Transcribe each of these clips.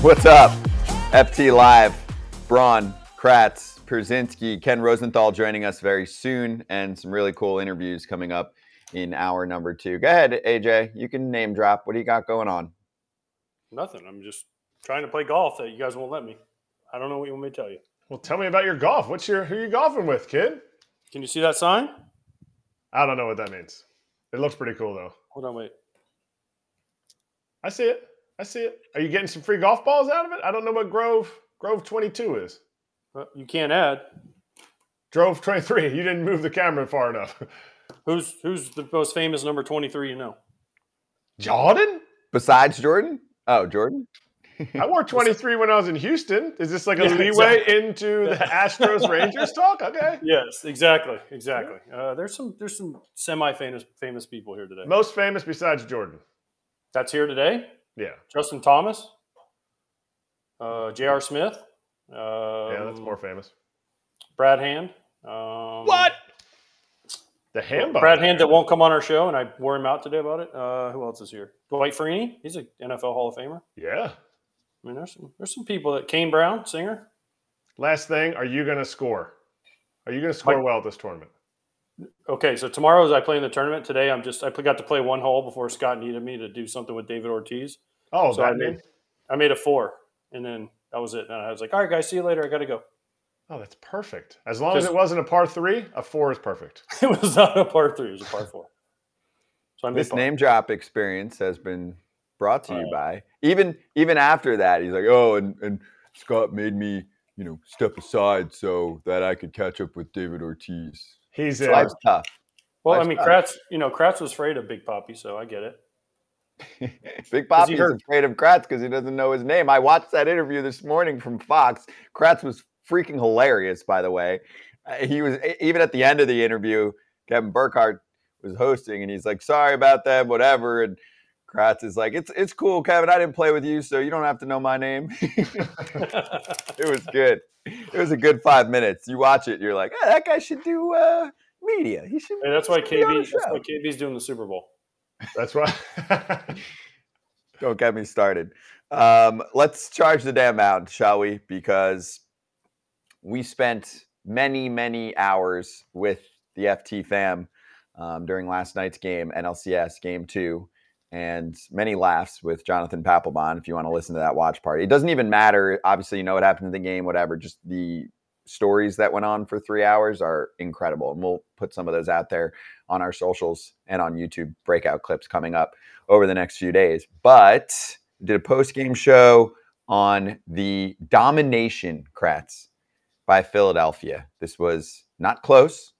What's up? FT Live, Braun, Kratz, Pierzynski, Ken Rosenthal joining us very soon, and some really cool interviews coming up in hour number two. Go ahead, AJ. You can name drop. What do you got going on? Nothing. I'm just trying to play golf that you guys won't let me. I don't know what you want me to tell you. Well, tell me about your golf. What's your who you golfing with, kid? Can you see that sign? I don't know what that means. It looks pretty cool though. Hold on, wait. I see it. I see it. Are you getting some free golf balls out of it? I don't know what Grove Grove 22 is. Uh, You can't add. Drove 23. You didn't move the camera far enough. Who's who's the most famous number 23 you know? Jordan? Besides Jordan? Oh, Jordan? I wore 23 when I was in Houston. Is this like a Yeah, leeway exactly. into the Astros Rangers talk? Okay. Yes, exactly, exactly. Uh, there's some there's some semi famous famous people here today. Most famous besides Jordan. That's here today. Yeah. Justin Thomas, uh, J.R. Smith. Um, Yeah, that's more famous. Brad Hand. Um, what? The hand Brad Hand that won't come on our show, and I wore him out today about it. Uh, who else is here? Dwight Freeney. He's an NFL Hall of Famer. Yeah. I mean, there's some there's some people that Kane Brown, singer. Last thing, are you going to score? Are you going to score Mike- well at this tournament? Okay, so tomorrow as I play in the tournament. Today I'm just I got to play one hole before Scott needed me to do something with David Ortiz. Oh, So I made name? I made a four, and then that was it. And I was like, all right, guys, see you later. I got to go. Oh, that's perfect. As long as it wasn't a par three, a four is perfect. It was not a par three; it was a par four. So I made This par. name drop experience has been brought to you Uh, by even even after that. He's like, oh, and, and Scott made me, you know, step aside so that I could catch up with David Ortiz. He's in. Life's tough. Well, I mean, tough. Kratz, you know, Kratz was afraid of Big Poppy, so I get it. Big Poppy is afraid of Kratz because he doesn't know his name. I watched that interview this morning from Fox. Kratz was freaking hilarious, by the way. Uh, He was even at the end of the interview. Kevin Burkhardt was hosting, and he's like, "Sorry about that, whatever." And Kratz is like, "It's it's cool, Kevin. I didn't play with you, so you don't have to know my name." it was good. It was a good five minutes. You watch it, you're like, "Eh, "That guy should do uh, media. He should." And that's why should be on the KB. That's why KB's doing the Super Bowl. That's right. Don't get me started. Um, let's charge the damn mound, shall we? Because we spent many, many hours with the FT fam um, during last night's game, NLCS Game Two, and many laughs with Jonathan Papelbon. If you want to listen to that watch party, it doesn't even matter. Obviously, you know what happened in the game, whatever. Just the stories that went on for three hours are incredible, and we'll put some of those out there on our socials and on YouTube. Breakout clips coming up over the next few days. But did a post game show on the domination Kratz by Philadelphia. This was not close,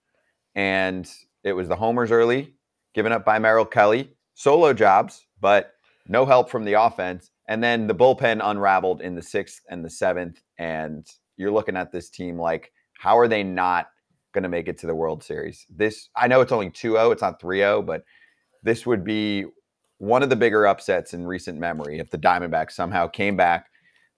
and it was the homers early, given up by Merrill Kelly, solo jobs, but no help from the offense. And then the bullpen unraveled in the sixth and the seventh. And you're looking at this team like, how are they not going to make it to the World Series? This, I know it's only 2 0, it's not 3 0, but this would be one of the bigger upsets in recent memory if the Diamondbacks somehow came back,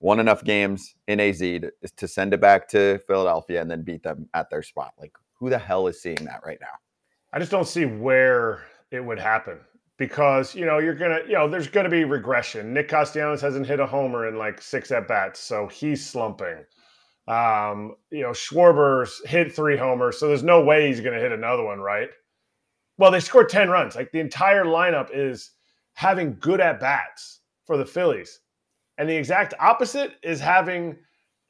won enough games in AZ to, to send it back to Philadelphia and then beat them at their spot. Like, who the hell is seeing that right now? I just don't see where it would happen because you know you're gonna you know there's gonna be regression. Nick Castellanos hasn't hit a homer in like six at bats, so he's slumping. Um, you know Schwarber's hit three homers, so there's no way he's gonna hit another one, right? Well, they scored ten runs. Like the entire lineup is having good at bats for the Phillies, and the exact opposite is having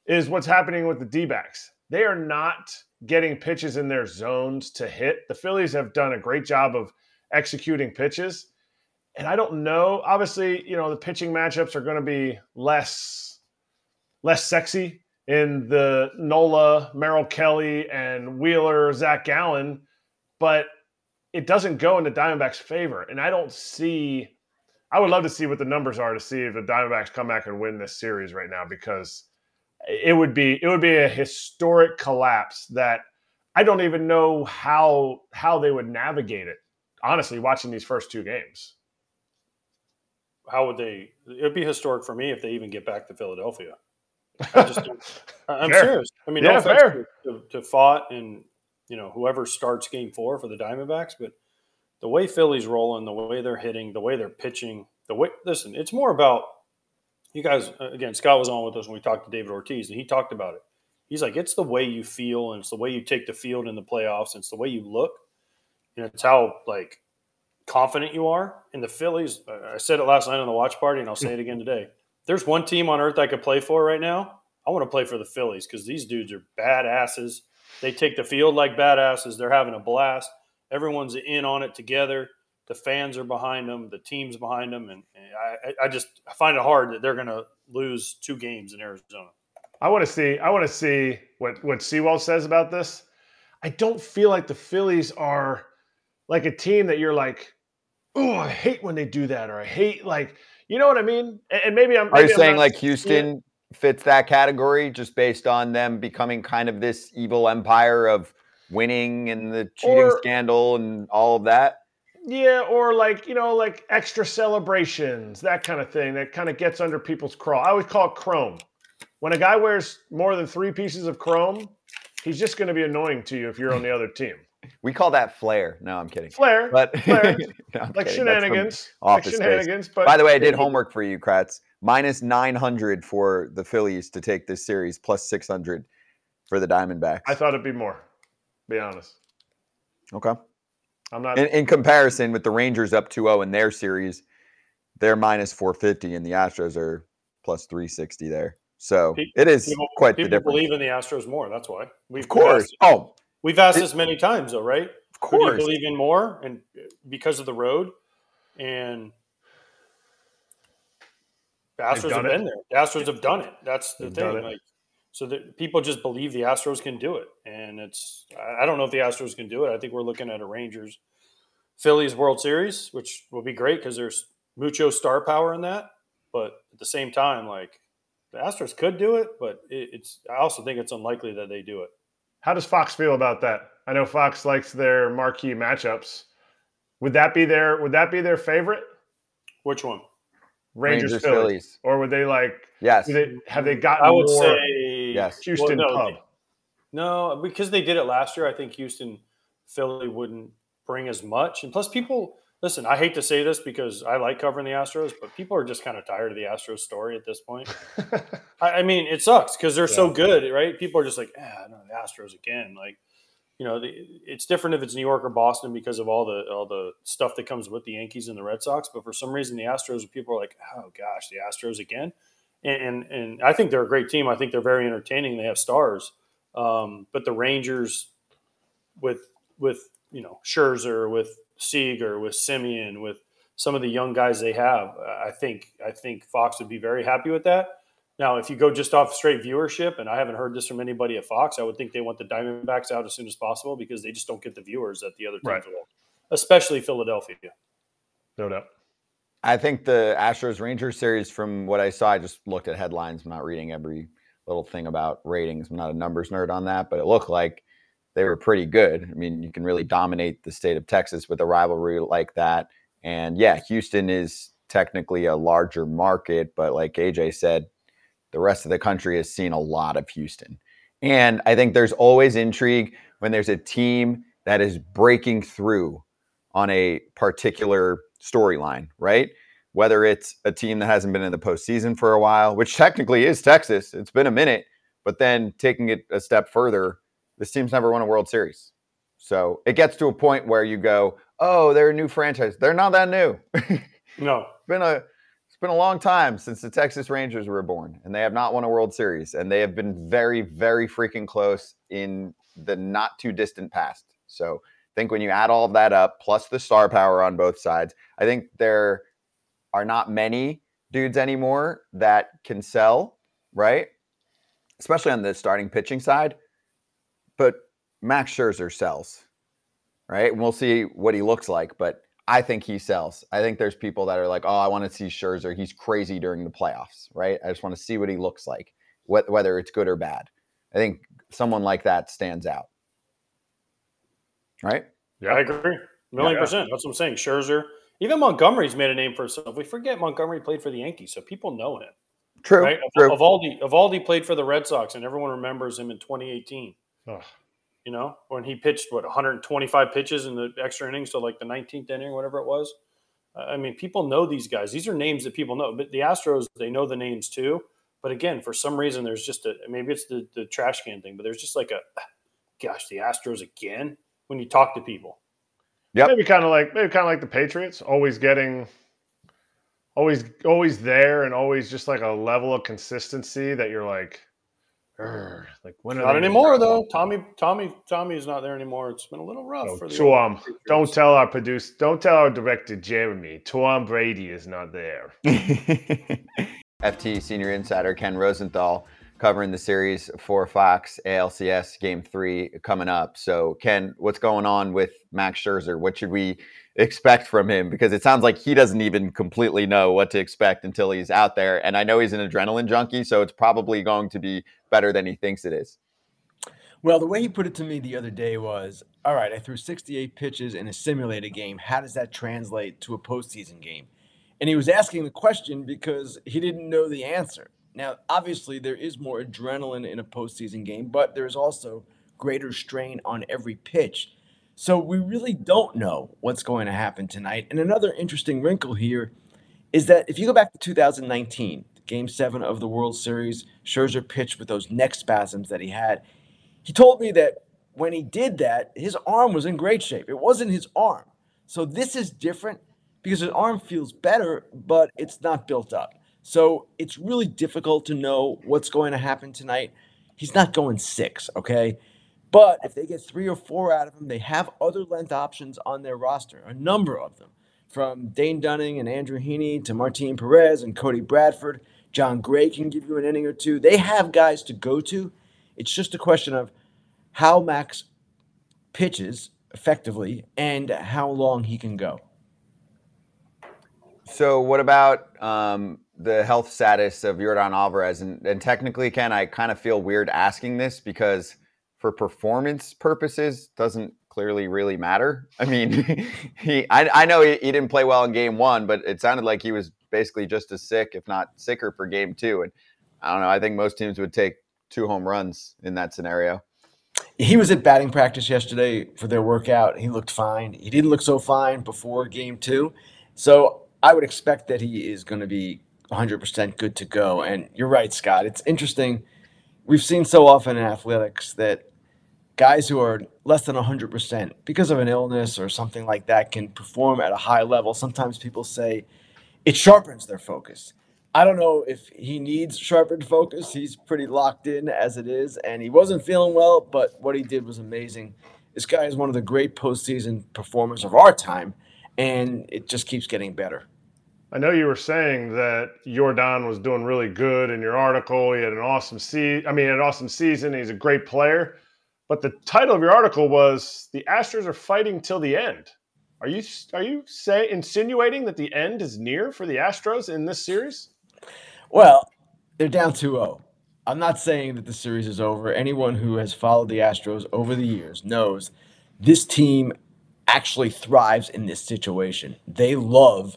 is what's happening with the D-backs. They are not getting pitches in their zones to hit. The Phillies have done a great job of executing pitches. And I don't know. Obviously, you know, the pitching matchups are going to be less less sexy in the Nola, Merrill Kelly, and Wheeler, Zach Gallen, but it doesn't go into Diamondbacks' favor. And I don't see I would love to see what the numbers are to see if the Diamondbacks come back and win this series right now because it would be it would be a historic collapse that I don't even know how how they would navigate it. Honestly, watching these first two games. How would they? It'd be historic for me if they even get back to Philadelphia. I just, I'm serious. I mean, Yeah, no offense fair. to, to, to Pfaadt and you know whoever starts Game Four for the Diamondbacks, but the way Philly's rolling, the way they're hitting, the way they're pitching, the way listen, it's more about you guys uh, again, Scott was on with us when we talked to David Ortiz, and he talked about it. He's like, it's the way you feel, and it's the way you take the field in the playoffs, and it's the way you look, and it's how like confident you are. And the Phillies, I said it last night on the watch party, and I'll say it again today. There's one team on earth I could play for right now. I want to play for the Phillies because these dudes are badasses. They take the field like badasses. They're having a blast. Everyone's in on it together the fans are behind them, the team's behind them, and, I, I, just I find it hard that they're going to lose two games in Arizona. I want to see I want to see what what Sewald says about this. I don't feel like the Phillies are like a team that you're like, oh, I hate when they do that, or I hate like you know what I mean. And maybe I'm. Maybe are you I'm saying not, like Houston? Yeah. Fits that category just based on them becoming kind of this evil empire of winning and the cheating or, scandal and all of that. Yeah, or like, you know, like extra celebrations, that kind of thing that kind of gets under people's crawl. I always call it chrome. When a guy wears more than three pieces of chrome, he's just going to be annoying to you if you're on the other team. We call that flair. No, I'm kidding. Flair, but flair. no, like kidding. shenanigans. Like shenanigans. But by the way, I did homework for you, Kratz. Minus 900 for the Phillies to take this series, plus 600 for the Diamondbacks. I thought it'd be more. Be honest. Okay. I'm not in, in comparison with the Rangers up 2-0 in their series, they're minus 450 and the Astros are plus 360 there. So it is quite people the difference. believe in the Astros more. That's why. We've, of course. Asked, oh, we've asked it, this many times, though, right? Of course. Who do you believe in more, and because of the road, and the Astros have been it. there. The Astros have done it. That's the They've thing. Like so that people just believe the Astros can do it, and it's I don't know if the Astros can do it. I think we're looking at a Rangers Phillies World Series, which will be great because there's mucho star power in that. But at the same time, like the Astros could do it, but it, it's I also think it's unlikely that they do it. How does Fox feel about that? I know Fox likes their marquee matchups. Would that be their Would that be their favorite? Which one? Rangers, Rangers Phillies. Phillies. or would they like? Yes. They, have they gotten? I would more say yes. Houston well, no, Pub. No, because they did it last year. I think Houston Philly wouldn't bring as much. And plus, people listen. I hate to say this because I like covering the Astros, but people are just kind of tired of the Astros story at this point. I, I, mean, it sucks because they're yeah. so good, right? People are just like, ah, no, the Astros again. Like, you know, the, it's different if it's New York or Boston because of all the all the stuff that comes with the Yankees and the Red Sox. But for some reason, the Astros, people are like, oh gosh, the Astros again. And, and, and I think they're a great team. I think they're very entertaining. They have stars. Um, but the Rangers, with with you know Scherzer, with Seager, with Semien, with some of the young guys they have, uh, I think I think Fox would be very happy with that. Now, if you go just off straight viewership, and I haven't heard this from anybody at Fox, I would think they want the Diamondbacks out as soon as possible because they just don't get the viewers that the other teams right. will, especially Philadelphia. No doubt. I think the Astros Rangers series, from what I saw, I just looked at headlines. I'm not reading every little thing about ratings. I'm not a numbers nerd on that, but it looked like they were pretty good. I mean, you can really dominate the state of Texas with a rivalry like that. And yeah, Houston is technically a larger market, but like AJ said, the rest of the country has seen a lot of Houston. And I think there's always intrigue when there's a team that is breaking through on a particular storyline, right? Whether it's a team that hasn't been in the postseason for a while, which technically is Texas, it's been a minute, but then taking it a step further, this team's never won a World Series. So it gets to a point where you go, oh, they're a new franchise. They're not that new. no. It's been a it's been a long time since the Texas Rangers were born, and they have not won a World Series, and they have been very, very freaking close in the not too distant past. So I think when you add all of that up, plus the star power on both sides, I think there are not many dudes anymore that can sell, right? Especially on the starting pitching side. But Max Scherzer sells, right? And we'll see what he looks like, but I think he sells. I think there's people that are like, oh, I want to see Scherzer. He's crazy during the playoffs, right? I just want to see what he looks like, whether it's good or bad. I think someone like that stands out, right? Yeah, I agree. Million yeah, percent. That's what I'm saying. Scherzer, even Montgomery's made a name for himself. We forget Montgomery played for the Yankees, so people know him. True. Right? True. Eovaldi, Eovaldi played for the Red Sox, and everyone remembers him in 2018. Oh. You know, when he pitched what 125 pitches in the extra innings to like the 19th inning, whatever it was. I mean, people know these guys. These are names that people know. But the Astros, they know the names too. But again, for some reason, there's just a maybe it's the, the trash can thing, but there's just like a gosh, the Astros again when you talk to people. Yeah, maybe kind of like maybe kind of like the Patriots, always getting, always always there, and always just like a level of consistency that you're like, like when not anymore though. Tommy, Tommy, Tommy is not there anymore. It's been a little rough oh, for the. Tom, don't tell our producer, don't tell our director Jeremy. Tom Brady is not there. FT senior insider Ken Rosenthal covering the series for Fox ALCS Game Three coming up. So, Ken, what's going on with Max Scherzer? What should we expect from him? Because it sounds like he doesn't even completely know what to expect until he's out there. And I know he's an adrenaline junkie, so it's probably going to be better than he thinks it is. Well, the way he put it to me the other day was, "All right, I threw 68 pitches in a simulated game. How does that translate to a postseason game?" And he was asking the question because he didn't know the answer. Now, obviously, there is more adrenaline in a postseason game, but there's also greater strain on every pitch. So we really don't know what's going to happen tonight. And another interesting wrinkle here is that if you go back to 2019, game seven of the World Series, Scherzer pitched with those neck spasms that he had. He told me that when he did that, his arm was in great shape. It wasn't his arm. So this is different because his arm feels better, but it's not built up. So it's really difficult to know what's going to happen tonight. He's not going six, okay? But if they get three or four out of him, they have other length options on their roster, a number of them, from Dane Dunning and Andrew Heaney to Martin Perez and Cody Bradford. Jon Gray can give you an inning or two. They have guys to go to. It's just a question of how Max pitches effectively and how long he can go. So, what about um, the health status of Yordan Alvarez? And, and technically, Ken, I kind of feel weird asking this because for performance purposes, doesn't clearly really matter. I mean, he I, I know he, he didn't play well in game one, but it sounded like he was basically just as sick, if not sicker, for game two. And I don't know. I think most teams would take two home runs in that scenario. He was at batting practice yesterday for their workout. He looked fine. He didn't look so fine before game two. So I would expect that he is going to be 100% good to go. And you're right, Scott. It's interesting. We've seen so often in athletics that guys who are less than 100% because of an illness or something like that can perform at a high level. Sometimes people say it sharpens their focus. I don't know if he needs sharpened focus. He's pretty locked in as it is, and he wasn't feeling well, but what he did was amazing. This guy is one of the great postseason performers of our time, and it just keeps getting better. I know you were saying that Yordan was doing really good in your article. He had an awesome season. I mean, an awesome season. He's a great player. But the title of your article was "The Astros are fighting till the end." Are you are you say insinuating that the end is near for the Astros in this series? Well, they're down 2-0. I'm not saying that the series is over. Anyone who has followed the Astros over the years knows this team actually thrives in this situation. They love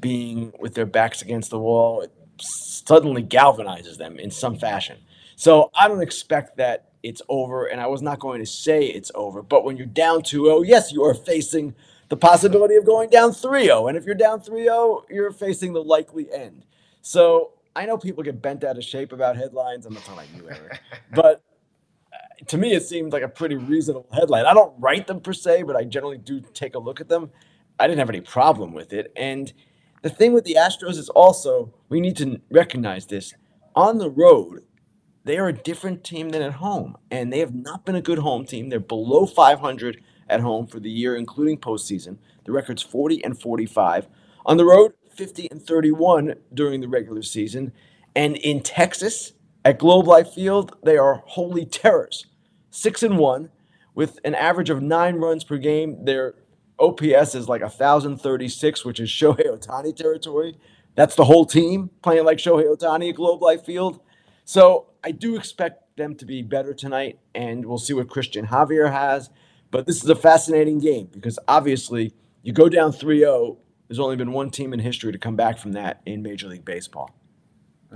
being with their backs against the wall. It suddenly galvanizes them in some fashion. So I don't expect that it's over, and I was not going to say it's over. But when you're down 2 0, yes, you are facing the possibility of going down 3 0. And if you're down 3 0, you're facing the likely end. So I know people get bent out of shape about headlines. I'm not talking about you, Eric. but uh, to me, it seemed like a pretty reasonable headline. I don't write them per se, but I generally do take a look at them. I didn't have any problem with it. And the thing with the Astros is also, we need to recognize this. On the road, they are a different team than at home, and they have not been a good home team. They're below 500 at home for the year, including postseason. The record's 40 and 45. On the road, 50 and 31 during the regular season. And in Texas, at Globe Life Field, they are holy terrors. Six and one, with an average of nine runs per game. Their OPS is like 1,036, which is Shohei Ohtani territory. That's the whole team playing like Shohei Ohtani at Globe Life Field. So I do expect them to be better tonight, and we'll see what Christian Javier has. But this is a fascinating game because obviously you go down 3 0, there's only been one team in history to come back from that in Major League Baseball.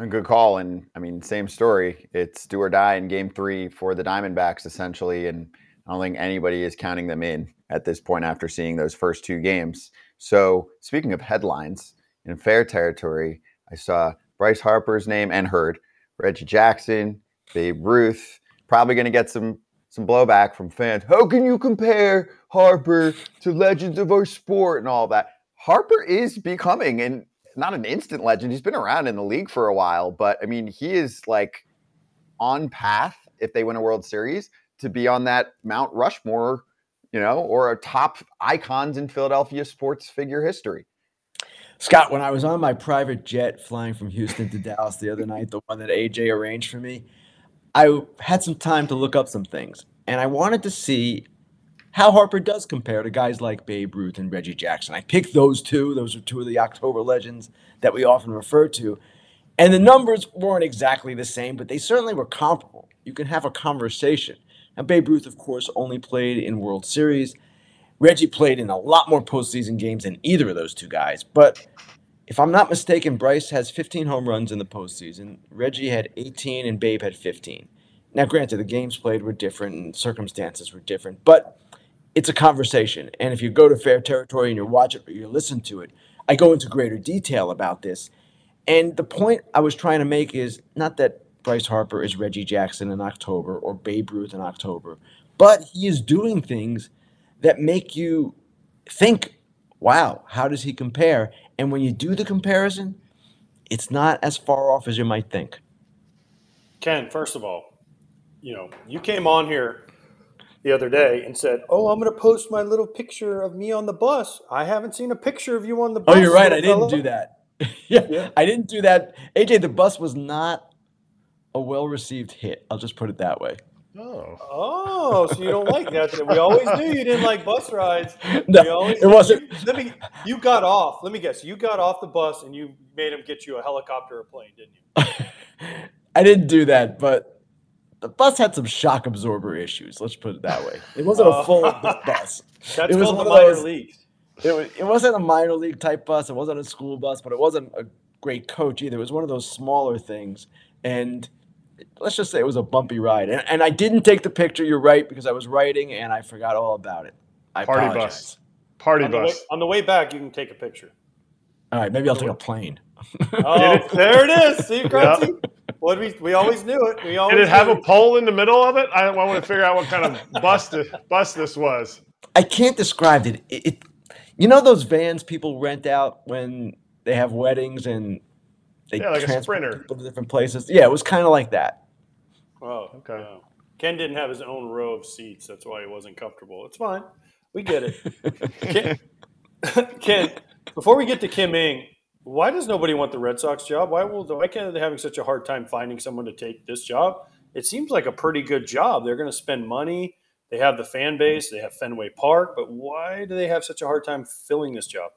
Good call. And I mean, same story. It's do or die in game three for the Diamondbacks, essentially. And I don't think anybody is counting them in at this point after seeing those first two games. So, speaking of headlines in fair territory, I saw Bryce Harper's name and heard Reggie Jackson, Babe Ruth, probably going to get some some blowback from fans. How can you compare Harper to legends of our sport and all that? Harper is becoming and not an instant legend. He's been around in the league for a while, but I mean, he is like on path if they win a World Series to be on that Mount Rushmore, you know, or a top icons in Philadelphia sports figure history. Scott, when I was on my private jet flying from Houston to Dallas the other night, the one that AJ arranged for me, I had some time to look up some things, and I wanted to see how Harper does compare to guys like Babe Ruth and Reggie Jackson. I picked those two; those are two of the October legends that we often refer to, and the numbers weren't exactly the same, but they certainly were comparable. You can have a conversation. Now, Babe Ruth, of course, only played in World Series. Reggie played in a lot more postseason games than either of those two guys, but if I'm not mistaken, Bryce has 15 home runs in the postseason. Reggie had 18 and Babe had 15. Now, granted, the games played were different and circumstances were different, but it's a conversation. And if you go to fair territory and you watch it or you listen to it, I go into greater detail about this. And the point I was trying to make is not that Bryce Harper is Reggie Jackson in October or Babe Ruth in October, but he is doing things that make you think, wow, how does he compare? And when you do the comparison, it's not as far off as you might think. Ken, first of all, you know, you came on here the other day and said, "Oh, I'm going to post my little picture of me on the bus." I haven't seen a picture of you on the oh, bus. Oh, you're right. I didn't do that. yeah, yeah, I didn't do that. AJ, the bus was not a well-received hit. I'll just put it that way. Oh. Oh, so you don't like that? We always knew you didn't like bus rides. No, it wasn't. You, let me. You got off. Let me guess. You got off the bus and you made him get you a helicopter or plane, didn't you? I didn't do that, but the bus had some shock absorber issues. Let's put it that way. It wasn't a oh. full bus. That's it was called the minor those- leagues. It, wa- it wasn't a minor league type bus. It wasn't a school bus, but it wasn't a great coach either. It was one of those smaller things. And let's just say it was a bumpy ride. And, and I didn't take the picture. You're right because I was writing and I forgot all about it. I Party apologize. bus. Party On the, way, bus. on the way back, you can take a picture. All right, maybe I'll take a plane. Oh, there it is. See, Grunty? What we we always knew it. We always Did it have knew a pole in the middle of it? I, I want to figure out what kind of bus th- bus this was. I can't describe it. It, it. You know those vans people rent out when they have weddings and they Yeah, like a Sprinter. people to different places. Yeah, it was kind of like that. Oh, Okay. no. Ken didn't have his own row of seats. That's why he wasn't comfortable. It's fine. We get it. Ken, Ken, before we get to Kim Ng, why does nobody want the Red Sox job? Why will why can't they having such a hard time finding someone to take this job? It seems like a pretty good job. They're going to spend money. They have the fan base. They have Fenway Park. But why do they have such a hard time filling this job?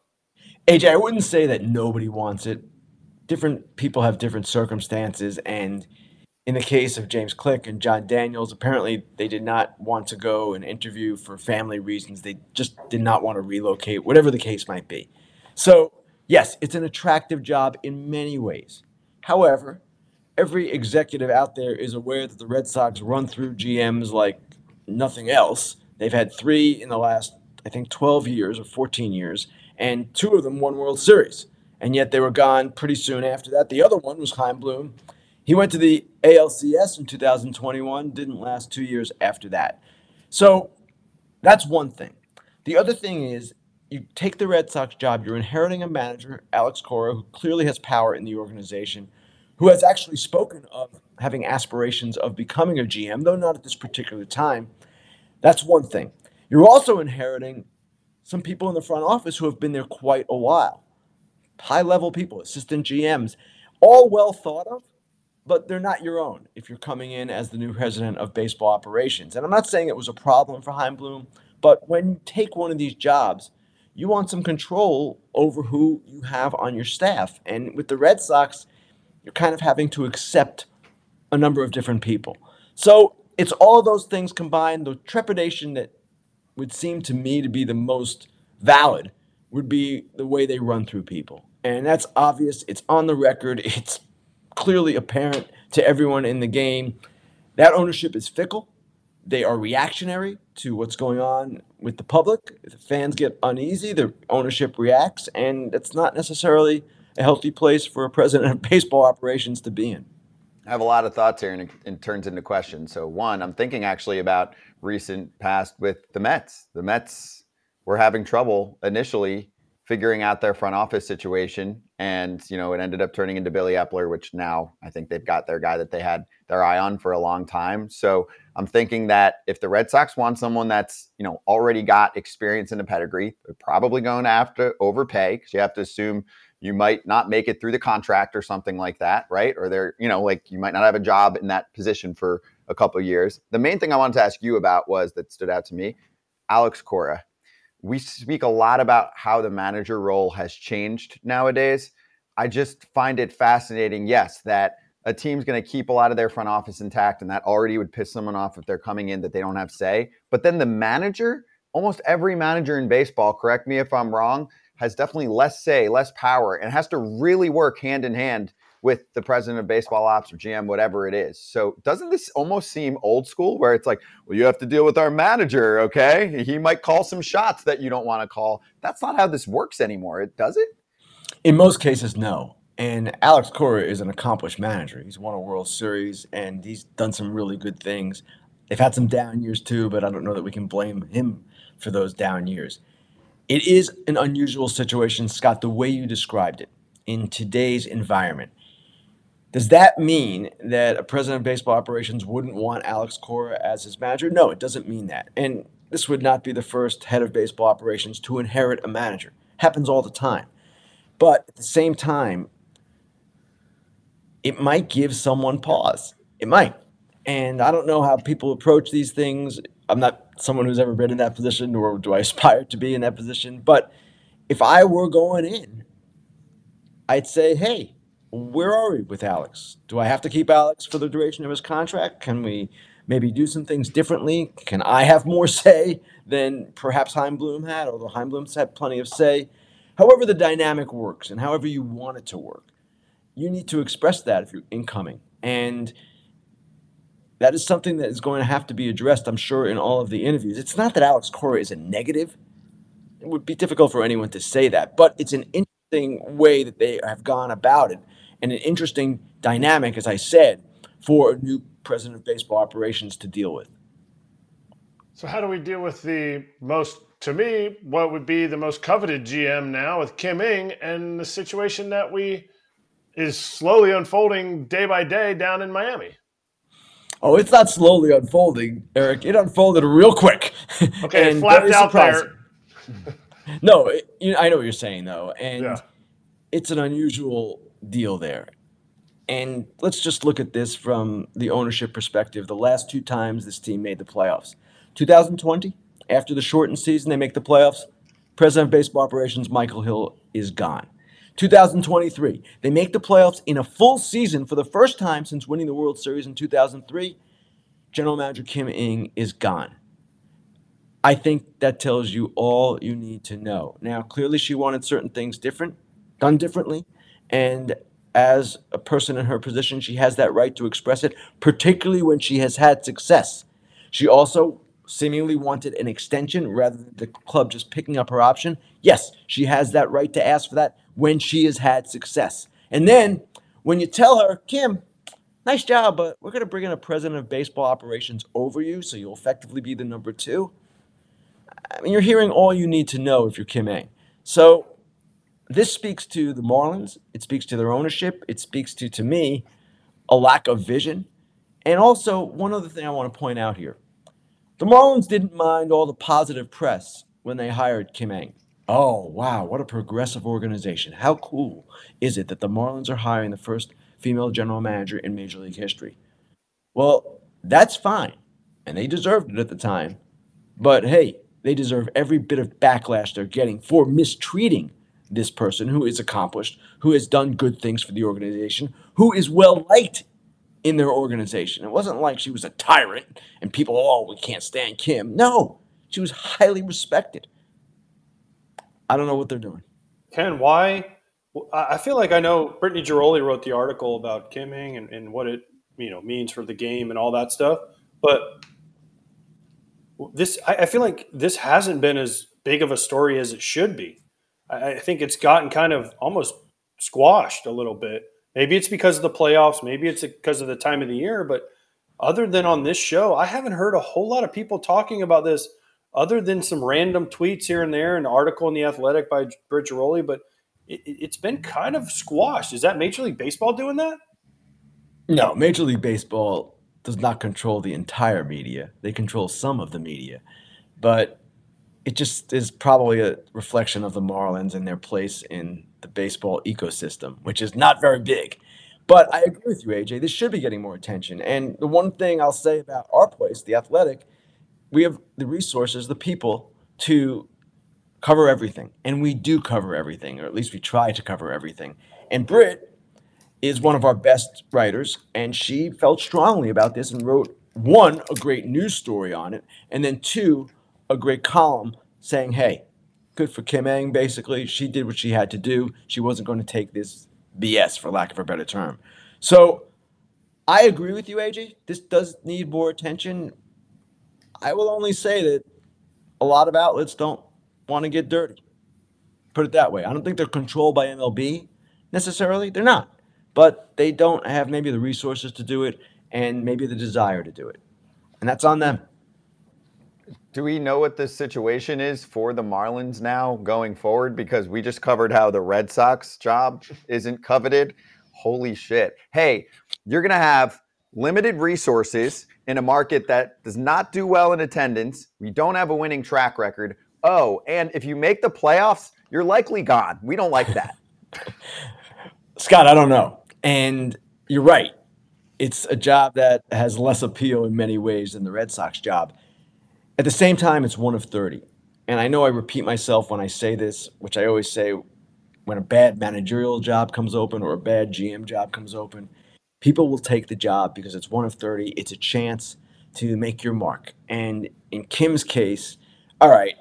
AJ, I wouldn't say that nobody wants it. Different people have different circumstances, and in the case of James Click and Jon Daniels, apparently they did not want to go and interview for family reasons. They just did not want to relocate, whatever the case might be. So, yes, it's an attractive job in many ways. However, every executive out there is aware that the Red Sox run through GMs like nothing else. They've had three in the last, I think, 12 years or 14 years, and two of them won World Series. And yet they were gone pretty soon after that. The other one was Chaim Bloom. He went to the ALCS in 2021, didn't last two years after that. So that's one thing. The other thing is you take the Red Sox job, you're inheriting a manager, Alex Cora, who clearly has power in the organization, who has actually spoken of having aspirations of becoming a GM, though not at this particular time. That's one thing. You're also inheriting some people in the front office who have been there quite a while. High level people, assistant GMs, all well thought of, but they're not your own if you're coming in as the new president of baseball operations. And I'm not saying it was a problem for Chaim Bloom, but when you take one of these jobs, you want some control over who you have on your staff. And with the Red Sox, you're kind of having to accept a number of different people. So it's all those things combined. The trepidation that would seem to me to be the most valid would be the way they run through people. And that's obvious. It's on the record. It's clearly apparent to everyone in the game. That ownership is fickle. They are reactionary to what's going on with the public. If the fans get uneasy, the ownership reacts, and it's not necessarily a healthy place for a president of baseball operations to be in. I have a lot of thoughts here and it turns into questions. So, one, I'm thinking actually about recent past with the Mets. The Mets were having trouble initially figuring out their front office situation. And, you know, it ended up turning into Billy Eppler, which now I think they've got their guy that they had their eye on for a long time. So I'm thinking that if the Red Sox want someone that's, you know, already got experience in the pedigree, they're probably going to have to overpay because you have to assume you might not make it through the contract or something like that, right? Or they're, you know, like you might not have a job in that position for a couple years. The main thing I wanted to ask you about was that stood out to me, Alex Cora we speak a lot about how the manager role has changed nowadays. I just find it fascinating, yes, that a team's going to keep a lot of their front office intact, and that already would piss someone off if they're coming in that they don't have say. But then the manager, almost every manager in baseball, correct me if I'm wrong, has definitely less say, less power, and has to really work hand in hand with the president of baseball ops or GM, whatever it is. So doesn't this almost seem old school where it's like, well, you have to deal with our manager, okay? He might call some shots that you don't want to call. That's not how this works anymore. It does it? In most cases, no. And Alex Cora is an accomplished manager. He's won a World Series and he's done some really good things. They've had some down years too, but I don't know that we can blame him for those down years. It is an unusual situation, Scott, the way you described it in today's environment. Does that mean that a president of baseball operations wouldn't want Alex Cora as his manager? No, it doesn't mean that. And this would not be the first head of baseball operations to inherit a manager. Happens all the time. But at the same time, it might give someone pause. It might. And I don't know how people approach these things. I'm not someone who's ever been in that position, nor do I aspire to be in that position. But if I were going in, I'd say, hey, where are we with Alex? Do I have to keep Alex for the duration of his contract? Can we maybe do some things differently? Can I have more say than perhaps Chaim Bloom had, although Chaim Bloom's had plenty of say? However, the dynamic works and however you want it to work, you need to express that if you're incoming. And that is something that is going to have to be addressed, I'm sure, in all of the interviews. It's not that Alex Cora is a negative. It would be difficult for anyone to say that, but it's an interesting way that they have gone about it and an interesting dynamic, as I said, for a new president of baseball operations to deal with. So, how do we deal with the most, to me, what would be the most coveted GM now with Kim Ng and the situation that we is slowly unfolding day by day down in Miami? Oh, it's not slowly unfolding, Eric. It unfolded real quick. Okay, flapped out there. no, it, you I know what you're saying though, and yeah. it's an unusual deal there. And let's just look at this from the ownership perspective. The last two times this team made the playoffs 2020, after the shortened season, they make the playoffs. President of Baseball Operations, Michael Hill, is gone. 2023, they make the playoffs in a full season for the first time since winning the World Series in 2003. General Manager Kim Ng is gone. I think that tells you all you need to know. Now, clearly, she wanted certain things different, done differently. And as a person in her position, she has that right to express it, particularly when she has had success. She also seemingly wanted an extension rather than the club just picking up her option. Yes, she has that right to ask for that when she has had success. And then when you tell her, Kim, nice job, but we're going to bring in a president of baseball operations over you, so you'll effectively be the number two. I mean, you're hearing all you need to know if you're Kim Ng. So this speaks to the Marlins. It speaks to their ownership. It speaks to, to me, a lack of vision. And also, one other thing I want to point out here the Marlins didn't mind all the positive press when they hired Kim Ng. Oh, wow, what a progressive organization. How cool is it that the Marlins are hiring the first female general manager in Major League history? Well, that's fine. And they deserved it at the time. But hey, they deserve every bit of backlash they're getting for mistreating this person who is accomplished, who has done good things for the organization, who is well liked in their organization. It wasn't like she was a tyrant and people, oh, we can't stand Kim. No, she was highly respected. I don't know what they're doing. Ken, why? I feel like I know Brittany Ghiroli wrote the article about Kim Ng and, and what it you know means for the game and all that stuff. But this I, I feel like this hasn't been as big of a story as it should be. I, think it's gotten kind of almost squashed a little bit. Maybe it's because of the playoffs. Maybe it's because of the time of the year. But other than on this show, I haven't heard a whole lot of people talking about this other than some random tweets here and there, an article in the Athletic by Britt Ghiroli. But it, has been kind of squashed. Is that Major League Baseball doing that? No, Major League Baseball does not control the entire media. They control some of the media, but it just is probably a reflection of the Marlins and their place in the baseball ecosystem, which is not very big. But I agree with you, AJ. This should be getting more attention. And the one thing I'll say about our place, the Athletic, we have the resources, the people to cover everything. And we do cover everything, or at least we try to cover everything. And Britt is one of our best writers, and she felt strongly about this and wrote one, a great news story on it, and then two, a great column saying, hey, good for Kim Ng, basically. She did what she had to do. She wasn't going to take this BS, for lack of a better term. So I agree with you, AJ. This does need more attention. I will only say that a lot of outlets don't want to get dirty. Put it that way. I don't think they're controlled by MLB necessarily. They're not but they don't have maybe the resources to do it and maybe the desire to do it. And that's on them. Do we know what the situation is for the Marlins now going forward? Because we just covered how the Red Sox job isn't coveted. Holy shit. Hey, you're going to have limited resources in a market that does not do well in attendance. We don't have a winning track record. Oh, and if you make the playoffs, you're likely gone. We don't like that. Scott, I don't know. And you're right. It's a job that has less appeal in many ways than the Red Sox job. At the same time, it's one of 30. And I know I repeat myself when I say this, which I always say when a bad managerial job comes open or a bad GM job comes open, people will take the job because it's one of 30. It's a chance to make your mark. And in Kim's case, all right,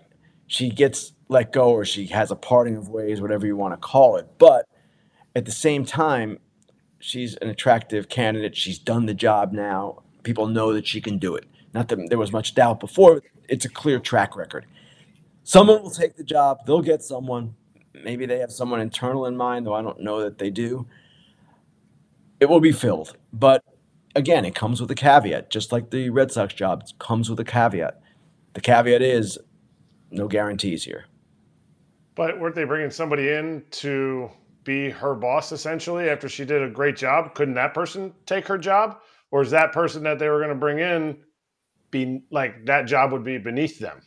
she gets let go or she has a parting of ways, whatever you want to call it. But at the same time, she's an attractive candidate. She's done the job now. People know that she can do it. Not that there was much doubt before. It's a clear track record. Someone will take the job. They'll get someone. Maybe they have someone internal in mind, though I don't know that they do. It will be filled. But again, it comes with a caveat, just like the Red Sox job comes with a caveat. The caveat is no guarantees here. But weren't they bringing somebody in to be her boss essentially after she did a great job? Couldn't that person take her job? Or is that person that they were going to bring in be like that job would be beneath them?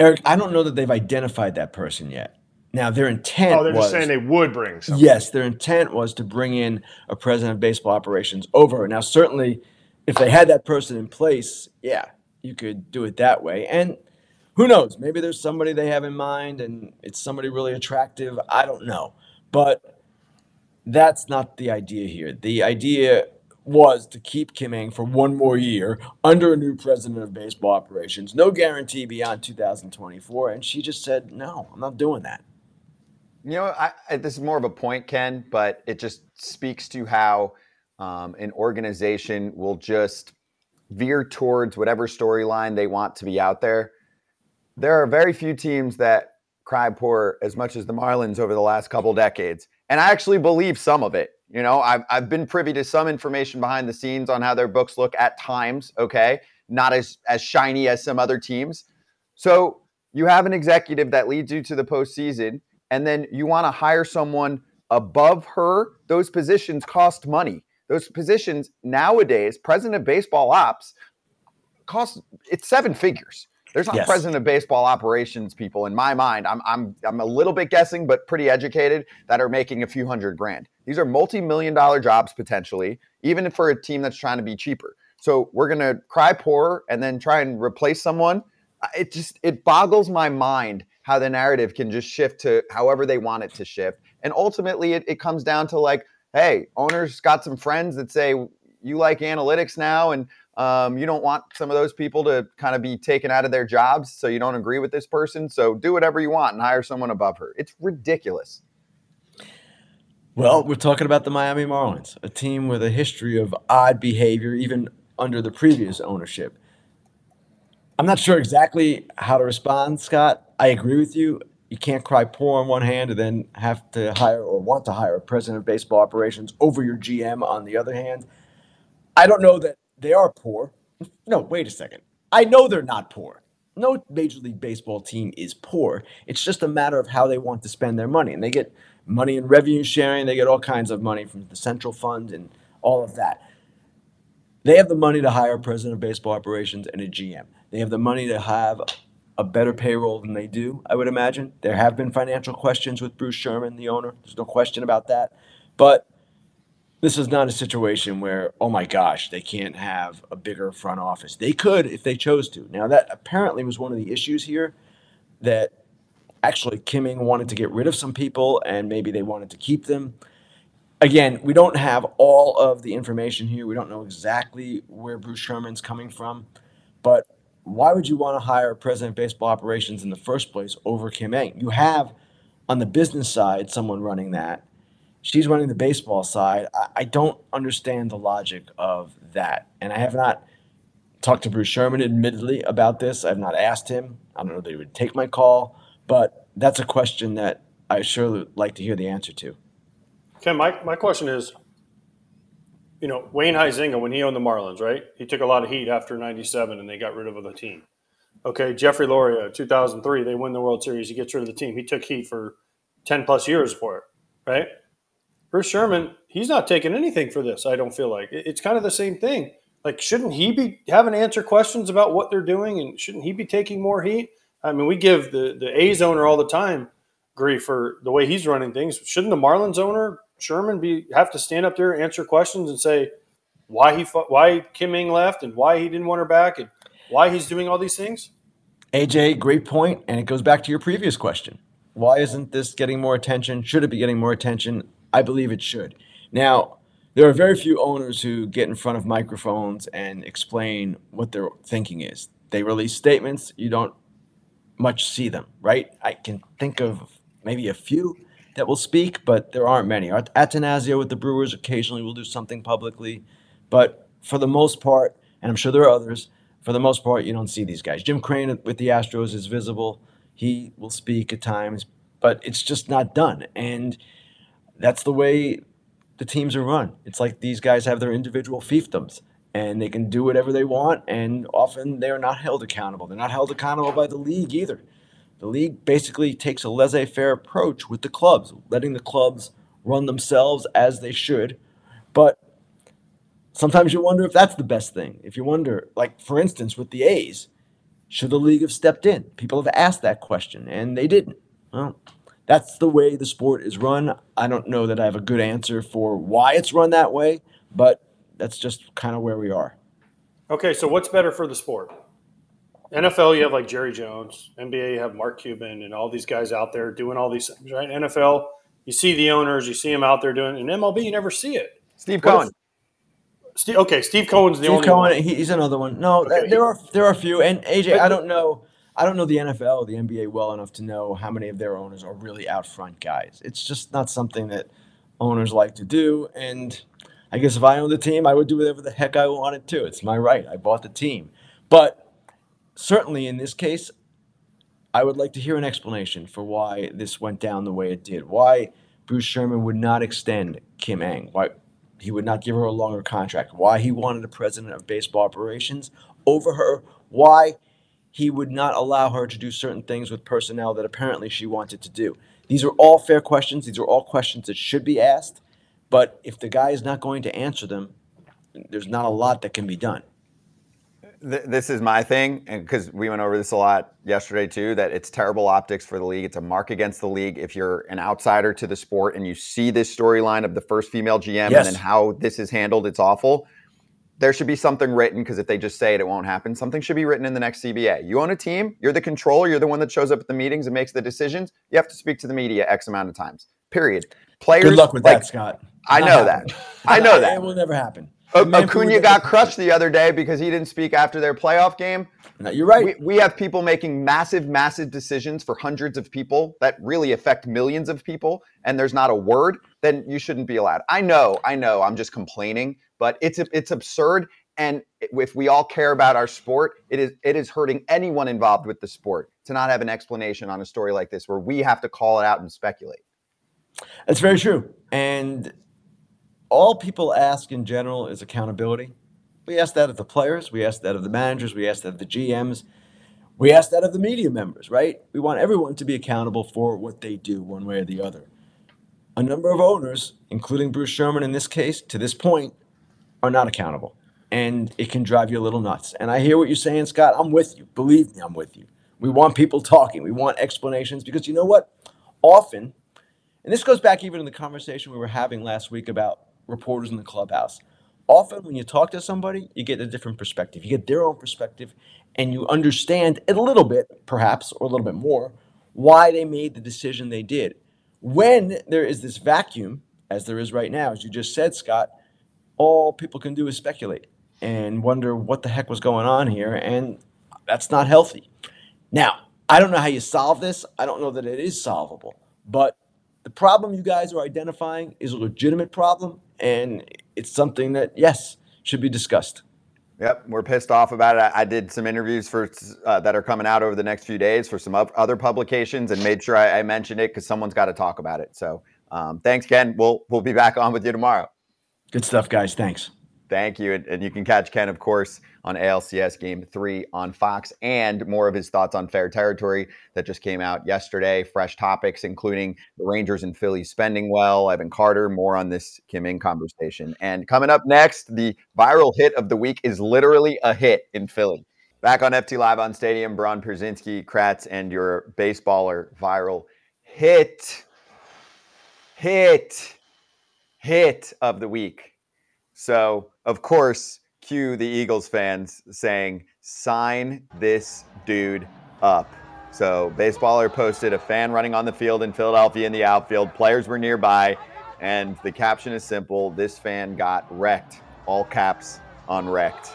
Eric, I don't know that they've identified that person yet. Now their intent. Oh, they're was, just saying they would bring. Someone. Yes, their intent was to bring in a president of baseball operations over. Now, certainly, if they had that person in place, yeah, you could do it that way. And who knows? Maybe there's somebody they have in mind, and it's somebody really attractive. I don't know. But that's not the idea here. The idea was to keep Kim Ng for one more year under a new president of baseball operations. No guarantee beyond 2024. And she just said, no, I'm not doing that. You know, I, I, this is more of a point, Ken, but it just speaks to how um, an organization will just veer towards whatever storyline they want to be out there. There are very few teams that cry poor as much as the Marlins over the last couple decades. And I actually believe some of it. You know, I've, I've been privy to some information behind the scenes on how their books look at times, okay? Not as, as shiny as some other teams. So you have an executive that leads you to the postseason, and then you want to hire someone above her. Those positions cost money. Those positions nowadays, president of baseball ops, cost it's seven figures. There's not yes. president of baseball operations people in my mind. I'm I'm I'm a little bit guessing, but pretty educated that are making a few hundred grand. These are multi-million dollar jobs potentially, even for a team that's trying to be cheaper. So we're gonna cry poor and then try and replace someone. Uh, it just it boggles my mind how the narrative can just shift to however they want it to shift. And ultimately it, it comes down to like, hey, owners got some friends that say you like analytics now and um, you don't want some of those people to kind of be taken out of their jobs, so you don't agree with this person. So do whatever you want and hire someone above her. It's ridiculous. Well, we're talking about the Miami Marlins, a team with a history of odd behavior, even under the previous ownership. I'm not sure exactly how to respond, Scott. I agree with you. You can't cry poor on one hand and then have to hire or want to hire a president of baseball operations over your GM on the other hand. I don't know that they are poor. No, wait a second. I know they're not poor. No Major League Baseball team is poor. It's just a matter of how they want to spend their money. And they get money in revenue sharing, they get all kinds of money from the central fund and all of that. They have the money to hire a president of baseball operations and a GM. They have the money to have a better payroll than they do, I would imagine. There have been financial questions with Bruce Sherman, the owner. There's no question about that. But this is not a situation where, oh my gosh, they can't have a bigger front office. They could if they chose to. Now, that apparently was one of the issues here that actually Kim Ng wanted to get rid of some people and maybe they wanted to keep them. Again, we don't have all of the information here. We don't know exactly where Bruce Sherman's coming from. But why would you want to hire president of baseball operations in the first place over Kim? You have on the business side someone running that. She's running the baseball side. I, I don't understand the logic of that. And I have not talked to Bruce Sherman, admittedly, about this. I've not asked him. I don't know that he would take my call, but that's a question that I surely like to hear the answer to. Ken, my, my question is, you know, Wayne Huizenga, when he owned the Marlins, right? He took a lot of heat after 97 and they got rid of the team. Okay, Jeffrey Loria, 2003, they win the World Series. He gets rid of the team. He took heat for 10 plus years for it, right? Bruce Sherman, he's not taking anything for this, I don't feel like. It's kind of the same thing. Like, shouldn't he be having to answer questions about what they're doing and shouldn't he be taking more heat? I mean, we give the, the A's owner all the time grief for the way he's running things. Shouldn't the Marlins owner Sherman be have to stand up there, answer questions, and say why he why Kim Ng left and why he didn't want her back and why he's doing all these things? AJ, great point, and it goes back to your previous question. Why isn't this getting more attention? Should it be getting more attention? I believe it should. Now, there are very few owners who get in front of microphones and explain what their thinking is. They release statements, you don't much see them, right? I can think of maybe a few that will speak, but there aren't many. Attanasio with the Brewers occasionally will do something publicly, but for the most part, and I'm sure there are others, for the most part, you don't see these guys. Jim Crane with the Astros is visible. He will speak at times, but it's just not done. And that's the way the teams are run. It's like these guys have their individual fiefdoms and they can do whatever they want, and often they're not held accountable. They're not held accountable by the league either. The league basically takes a laissez faire approach with the clubs, letting the clubs run themselves as they should. But sometimes you wonder if that's the best thing. If you wonder, like for instance, with the A's, should the league have stepped in? People have asked that question, and they didn't. Well, that's the way the sport is run. I don't know that I have a good answer for why it's run that way, but that's just kind of where we are. Okay, so what's better for the sport? NFL, you have like Jerry Jones. NBA, you have Mark Cuban and all these guys out there doing all these things, right? NFL, you see the owners, you see them out there doing. In MLB, you never see it. Steve Cohen. Steve, okay, Steve Cohen's the Steve only Cohen, one. he's another one. No, Okay. there are there are a few, and AJ, But- I don't know, I don't know the NFL or the NBA well enough to know how many of their owners are really out front guys. It's just not something that owners like to do, and I guess if I owned the team, I would do whatever the heck I wanted to. It's my right. I bought the team, but certainly in this case, I would like to hear an explanation for why this went down the way it did. Why Bruce Sherman would not extend Kim Ng. Why he would not give her a longer contract. Why he wanted a president of baseball operations over her. Why he would not allow her to do certain things with personnel that apparently she wanted to do. These are all fair questions. These are all questions that should be asked. But if the guy is not going to answer them, there's not a lot that can be done. Th- this is my thing, and because we went over this a lot yesterday too, that it's terrible optics for the league. It's a mark against the league if you're an outsider to the sport and you see this storyline of the first female GM Yes. and then how this is handled. It's awful. There should be something written because if they just say it, it won't happen. Something should be written in the next CBA. You own a team. You're the controller. You're the one that shows up at the meetings and makes the decisions. You have to speak to the media X amount of times. Period. Players. Good luck with like, that, Scott. I know that. I know that. It will never happen. O- Acuna got crushed the other day because he didn't speak after their playoff game. No, you're right. We, we have people making massive, massive decisions for hundreds of people that really affect millions of people, and there's not a word, then you shouldn't be allowed. I know, I know, I'm just complaining, but it's it's absurd. And if we all care about our sport, it is it is hurting anyone involved with the sport to not have an explanation on a story like this where we have to call it out and speculate. That's very true. And all people ask in general is accountability. We ask that of the players, we ask that of the managers, we ask that of the GMs, we ask that of the media members, right? We want everyone to be accountable for what they do, one way or the other. A number of owners, including Bruce Sherman in this case, to this point, are not accountable. And it can drive you a little nuts. And I hear what you're saying, Scott. I'm with you. Believe me, I'm with you. We want people talking, we want explanations because you know what? Often, and this goes back even to the conversation we were having last week about reporters in the clubhouse. Often, when you talk to somebody, you get a different perspective. You get their own perspective, and you understand a little bit, perhaps, or a little bit more, why they made the decision they did. When there is this vacuum, as there is right now, as you just said, Scott, all people can do is speculate and wonder what the heck was going on here, and that's not healthy. Now, I don't know how you solve this. I don't know that it is solvable, but the problem you guys are identifying is a legitimate problem, and it's something that, yes, should be discussed. Yep, we're pissed off about it. I, did some interviews for uh, that are coming out over the next few days for some other publications, and made sure I, I mentioned it because someone's got to talk about it. So, um, thanks, Ken. We'll we'll be back on with you tomorrow. Good stuff, guys. Thanks. Thank you. And, you can catch Ken, of course, on ALCS Game 3 on Fox and more of his thoughts on fair territory that just came out yesterday. Fresh topics, including the Rangers and Phillies spending well, Evan Carter, more on this Kim Ng conversation. And coming up next, the viral hit of the week is literally a hit in Philly. Back on FT Live on Stadium, Braun Pierzynski, Kratz, and your baseballer viral hit, hit, hit of the week. So, of course, cue the Eagles fans saying, sign this dude up. So, Baseballer posted a fan running on the field in Philadelphia in the outfield. Players were nearby, and the caption is simple this fan got wrecked. All caps on wrecked.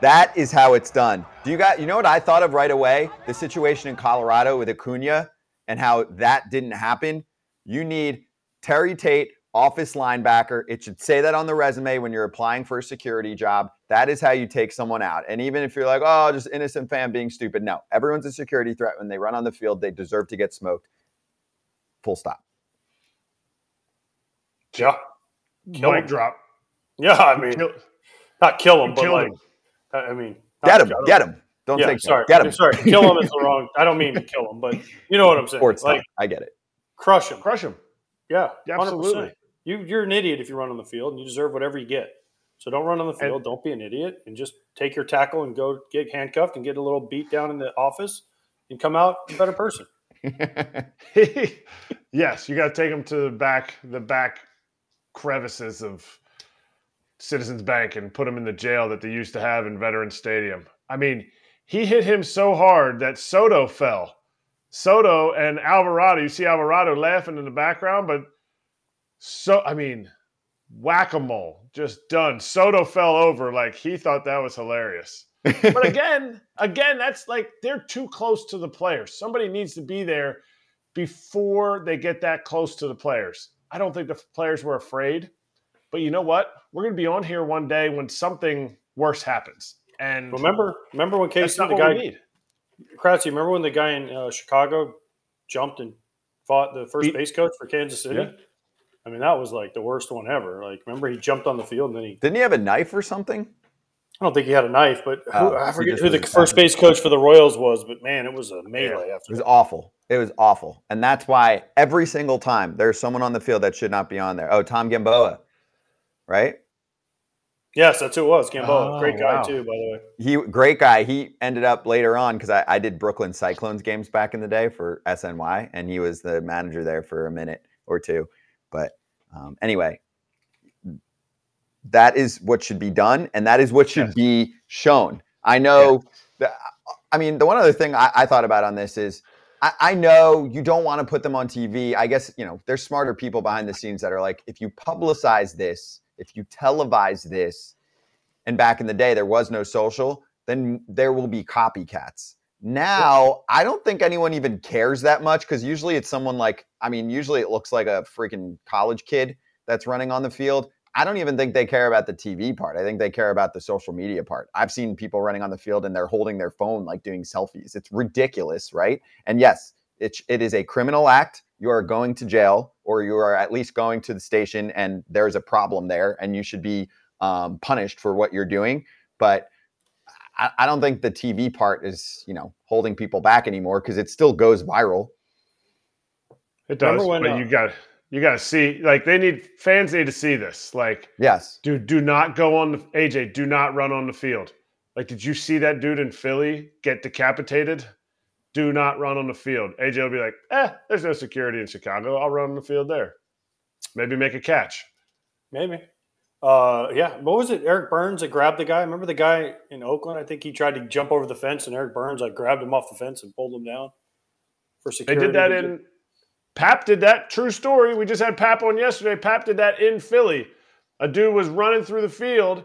That is how it's done. Do you got you know what I thought of right away? The situation in Colorado with Acuna and how that didn't happen. You need Terry Tate office linebacker. It should say that on the resume when you're applying for a security job. That is how you take someone out. And even if you're like, oh, just innocent fan being stupid, no, everyone's a security threat. When they run on the field, they deserve to get smoked. Full stop. Yeah. Kill Mic him. drop. Yeah, I mean, kill, not kill him, but like, him. I mean, get him, get him. Don't yeah, think sorry, get him. Sorry, kill him is the wrong. I don't mean to kill him, but you know what I'm saying. Sports like, I get it. Crush him, crush him. Yeah, absolutely. 100%. You you're an idiot if you run on the field, and you deserve whatever you get. So don't run on the field. And, don't be an idiot, and just take your tackle and go get handcuffed and get a little beat down in the office, and come out a better person. yes, you got to take them to the back the back crevices of Citizens Bank and put them in the jail that they used to have in Veterans Stadium. I mean, he hit him so hard that Soto fell. Soto and Alvarado, you see Alvarado laughing in the background, but so I mean, whack a mole, just done. Soto fell over like he thought that was hilarious. but again, again, that's like they're too close to the players. Somebody needs to be there before they get that close to the players. I don't think the players were afraid, but you know what? We're going to be on here one day when something worse happens. And remember, remember when Casey, the guy, Kratzy, remember when the guy in uh, Chicago jumped and fought the first Beat, base coach for Kansas City? Yeah. I mean, that was like the worst one ever. Like, remember he jumped on the field and then he didn't he have a knife or something? I don't think he had a knife, but who, oh, I forget who the first base coach for the Royals was. But man, it was a melee. Yeah, after it was that. awful. It was awful, and that's why every single time there's someone on the field that should not be on there. Oh, Tom Gamboa, right? Yes, that's who it was. Gamboa, oh, great guy wow. too, by the way. He great guy. He ended up later on because I, I did Brooklyn Cyclones games back in the day for SNY, and he was the manager there for a minute or two. But um, anyway, that is what should be done, and that is what should yes. be shown. I know. Yeah. I mean, the one other thing I, I thought about on this is I, I know you don't want to put them on TV. I guess you know there's smarter people behind the scenes that are like, if you publicize this, if you televise this, and back in the day there was no social, then there will be copycats. Now, I don't think anyone even cares that much because usually it's someone like, I mean, usually it looks like a freaking college kid that's running on the field. I don't even think they care about the TV part. I think they care about the social media part. I've seen people running on the field and they're holding their phone like doing selfies. It's ridiculous, right? And yes, it, it is a criminal act. You are going to jail or you are at least going to the station and there's a problem there and you should be um, punished for what you're doing. But I, I don't think the TV part is, you know, holding people back anymore because it still goes viral. It does, when, but uh, you got you got to see like they need fans need to see this. Like, Yes. dude, do not go on the AJ. Do not run on the field. Like, did you see that dude in Philly get decapitated? Do not run on the field. AJ will be like, eh, there's no security in Chicago. I'll run on the field there. Maybe make a catch. Maybe. Uh, yeah. What was it? Eric Byrnes that grabbed the guy. Remember the guy in Oakland? I think he tried to jump over the fence, and Eric Byrnes like grabbed him off the fence and pulled him down for They security. did that in Pap did that. True story. We just had Pap on yesterday. Pap did that in Philly. A dude was running through the field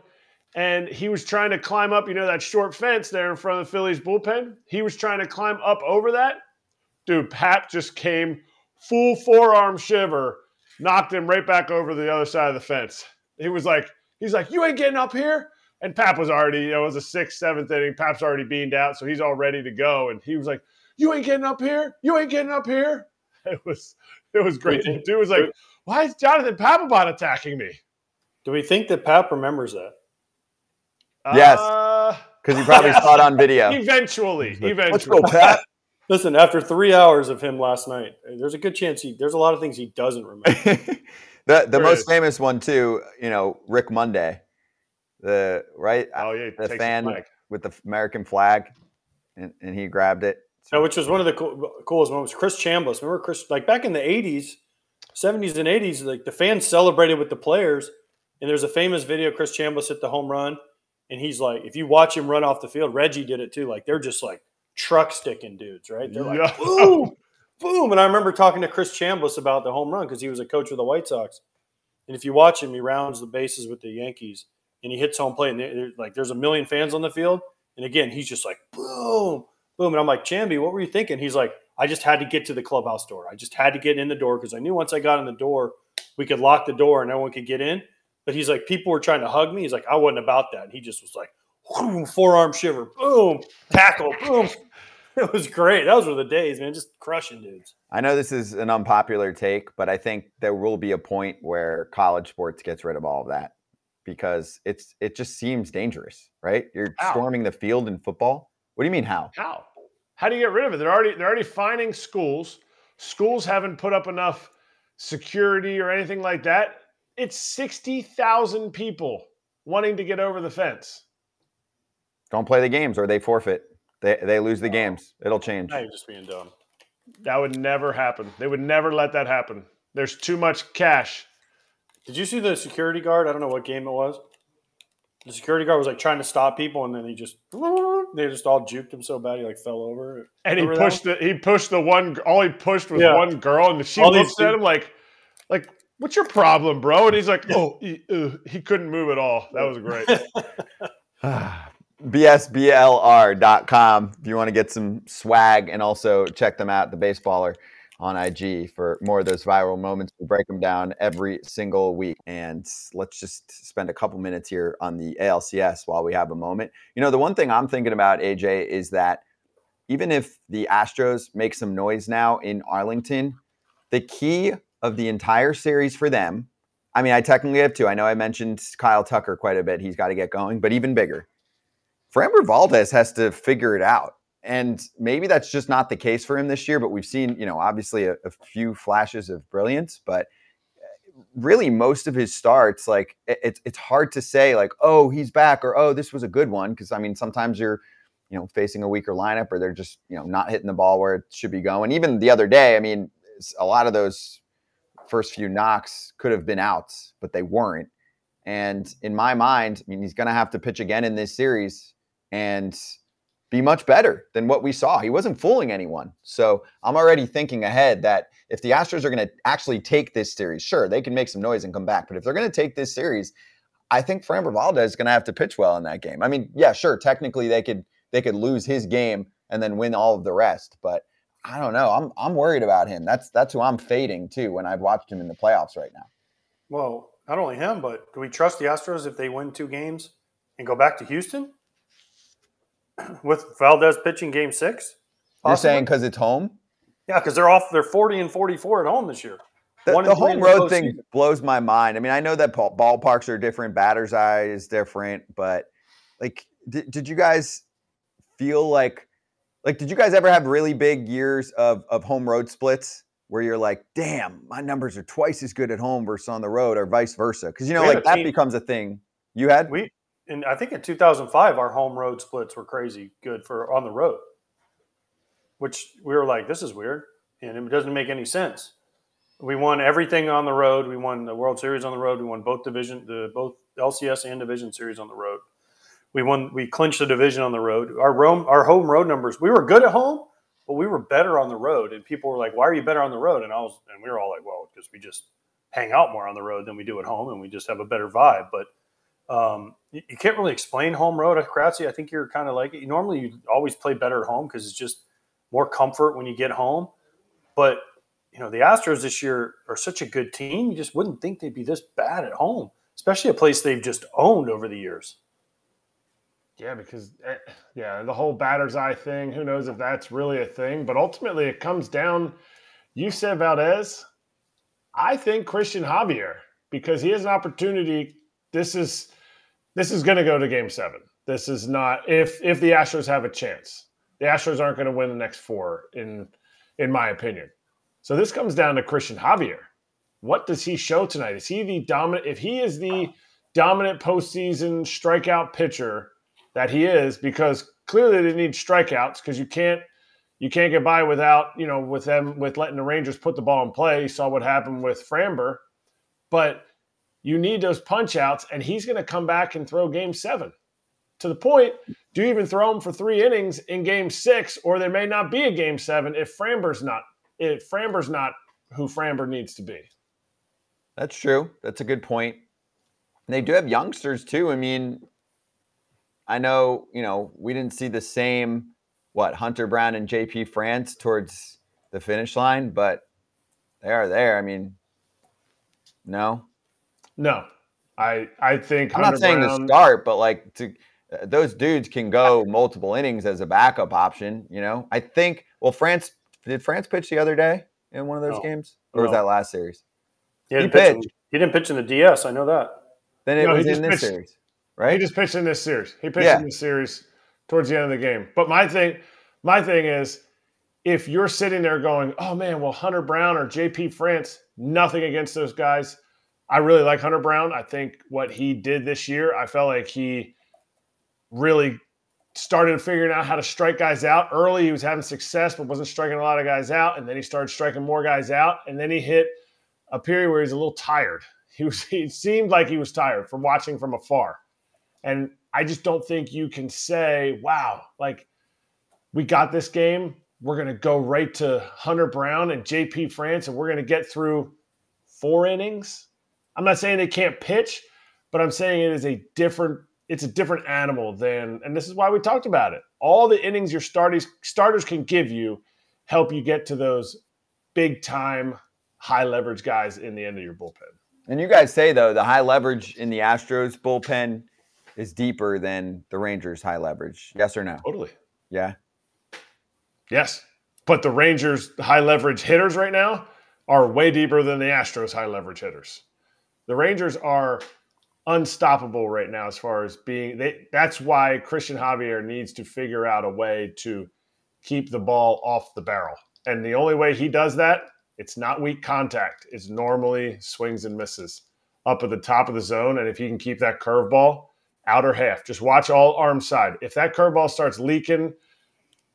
and he was trying to climb up, you know, that short fence there in front of the Phillies bullpen. He was trying to climb up over that. Dude, Pap just came full forearm shiver, knocked him right back over the other side of the fence. He was like, he's like, you ain't getting up here. And Pap was already, you know, it was a sixth, seventh inning. Pap's already beamed out, so he's all ready to go. And he was like, you ain't getting up here. You ain't getting up here. It was it was great. The dude was like, why is Jonathan Papelbon attacking me? Do we think that Pap remembers that? Yes. Uh, Because you probably Yes. saw it on video. eventually, eventually. Let's eventually. go, Pat. Listen, after three hours of him last night, there's a good chance he. There's a lot of things he doesn't remember. the the most famous one too, you know, Rick Monday, the right uh, Oh yeah, the takes the fan with the American flag, and, and he grabbed it. No, which was one of the cool, coolest moments. Chris Chambliss, remember Chris? Like back in the '80s, '70s, and '80s, like the fans celebrated with the players. And there's a famous video. Chris Chambliss hit the home run, and he's like, if you watch him run off the field, Reggie did it too. Like they're just like truck sticking dudes, right? They're like Yeah. boom, boom. And I remember talking to Chris Chambliss about the home run because he was a coach of the White Sox. And if you watch him, he rounds the bases with the Yankees, and he hits home plate. And there- like there's a million fans on the field, and again, he's just like boom, boom. And I'm like, Chamby, what were you thinking? He's like, I just had to get to the clubhouse door. I just had to get in the door because I knew once I got in the door, we could lock the door and no one could get in. But he's like, people were trying to hug me. He's like, I wasn't about that. And he just was like, whoom, forearm shiver, boom, tackle, boom. It was great. Those were the days, man. Just crushing dudes. I know this is an unpopular take, but I think there will be a point where college sports gets rid of all of that because it's it just seems dangerous, right? You're How? storming the field in football. What do you mean how? How? How do you get rid of it? They're already they're already finding schools. Schools haven't put up enough security or anything like that. It's sixty thousand people wanting to get over the fence. Don't play the games or they forfeit. They they lose the games. It'll change. Now you're just being dumb. That would never happen. They would never let that happen. There's too much cash. Did you see the security guard? I don't know what game it was. The security guard was like trying to stop people, and then he just they just all juked him so bad he like fell over. And he Remember that pushed the he pushed the one all he pushed was Yeah. one girl and she All these looks at him like like what's your problem, bro? And he's like, oh, he, uh, he couldn't move at all. That was great. BSBLR.com if you want to get some swag and also check them out, the baseballer on IG for more of those viral moments. We break them down every single week. And let's just spend a couple minutes here on the ALCS while we have a moment. You know, the one thing I'm thinking about, AJ, is that even if the Astros make some noise now in Arlington, the key of the entire series for them, I mean, I technically have two. I know I mentioned Kyle Tucker quite a bit. He's got to get going, but even bigger. Framber Valdez has to figure it out. And maybe that's just not the case for him this year, but we've seen, you know, obviously a, a few flashes of brilliance, but uh, really most of his starts, like it, it's it's hard to say, like, oh, he's back or oh, this was a good one. Cause I mean, sometimes you're, you know, facing a weaker lineup or they're just, you know, not hitting the ball where it should be going. Even the other day, I mean, a lot of those first few knocks could have been outs, but they weren't. And in my mind, I mean, he's going to have to pitch again in this series and be much better than what we saw. He wasn't fooling anyone. So I'm already thinking ahead that if the Astros are going to actually take this series, sure, they can make some noise and come back. But if they're going to take this series, I think Framber Valdez is going to have to pitch well in that game. I mean, yeah, sure, technically they could they could lose his game and then win all of the rest, but I don't know. I'm I'm worried about him. That's that's who I'm fading too when I've watched him in the playoffs right now. Well, not only him, but do we trust the Astros if they win two games and go back to Houston with Valdez pitching Game Six? You're saying because it's home? yeah, because they're off. They're forty and forty-four at home this year. The, the home road thing postseason. blows my mind. I mean, I know that ballparks are different, batter's eye is different, but like, did, did you guys feel like, like, did you guys ever have really big years of of home road splits where you're like, damn, my numbers are twice as good at home versus on the road, or vice versa? Because you know, We like that team- becomes a thing. You had We and I think in 2005 our home road splits were crazy good for on the road, which we were like, this is weird and it doesn't make any sense. We won everything on the road. We won the World Series on the road. We won both division, the both LCS and division series on the road. We won. We clinched the division on the road. Our Rome, our home road numbers. We were good at home, but we were better on the road. And people were like, "Why are you better on the road?" And I was, and we were all like, "Well, because we just hang out more on the road than we do at home, and we just have a better vibe." But um, you, you can't really explain home road at Kratzy. I think you're kind of like it. Normally, you always play better at home because it's just more comfort when you get home. But you know, the Astros this year are such a good team. You just wouldn't think they'd be this bad at home, especially a place they've just owned over the years. Yeah, because eh, yeah, the whole batter's eye thing. Who knows if that's really a thing? But ultimately, it comes down. You said Valdez. I think Christian Javier because he has an opportunity. This is this is going to go to Game Seven. This is not if if the Astros have a chance. The Astros aren't going to win the next four in in my opinion. So this comes down to Christian Javier. What does he show tonight? Is he the dominant? If he is the dominant postseason strikeout pitcher that he is, because clearly they need strikeouts because you can't you can't get by without you know with them with letting the Rangers put the ball in play. You saw what happened with Framber, but you need those punch outs, and he's going to come back and throw Game Seven. To the point, do you even throw him for three innings in Game Six, or there may not be a Game Seven if Framber's not if Framber's not who Framber needs to be. That's true. That's a good point. And they do have youngsters too. I mean, I know, you know, we didn't see the same what Hunter Brown and JP France towards the finish line, but they are there. I mean, no. No, I I think I'm Hunter not saying Brown, to start, but like to uh, those dudes can go multiple innings as a backup option, you know. I think well France did France pitch the other day in one of those No. games? Or was that last series? He, didn't pitch in- he didn't pitch in the DS. I know that. Then it No, was in this pitched- series, right? He just pitched in this series. He pitched Yeah. in this series towards the end of the game. But my thing, my thing is, if you're sitting there going, "Oh man, well Hunter Brown or JP France, nothing against those guys. I really like Hunter Brown. I think what he did this year, I felt like he really started figuring out how to strike guys out early. He was having success, but wasn't striking a lot of guys out. And then he started striking more guys out. And then he hit a period where he's a little tired. He was. He seemed like he was tired from watching from afar. And I just don't think you can say, "Wow, like we got this game. We're to go right to Hunter Brown and JP France, and we're to get through four innings." I'm not saying they can't pitch, but I'm saying it is a different. It's a different animal than, and this is why we talked about it. All the innings your starters starters can give you help you get to those big time, high leverage guys in the end of your bullpen. And you guys say though the high leverage in the Astros bullpen is deeper than the Rangers high leverage. Yes or no? Totally. Yeah. Yes. But the Rangers high leverage hitters right now are way deeper than the Astros high leverage hitters. The Rangers are unstoppable right now as far as being they that's why Christian Javier needs to figure out a way to keep the ball off the barrel. And the only way he does that, it's not weak contact. It's normally swings and misses up at the top of the zone. And if he can keep that curveball outer half, just watch all arm side. If that curveball starts leaking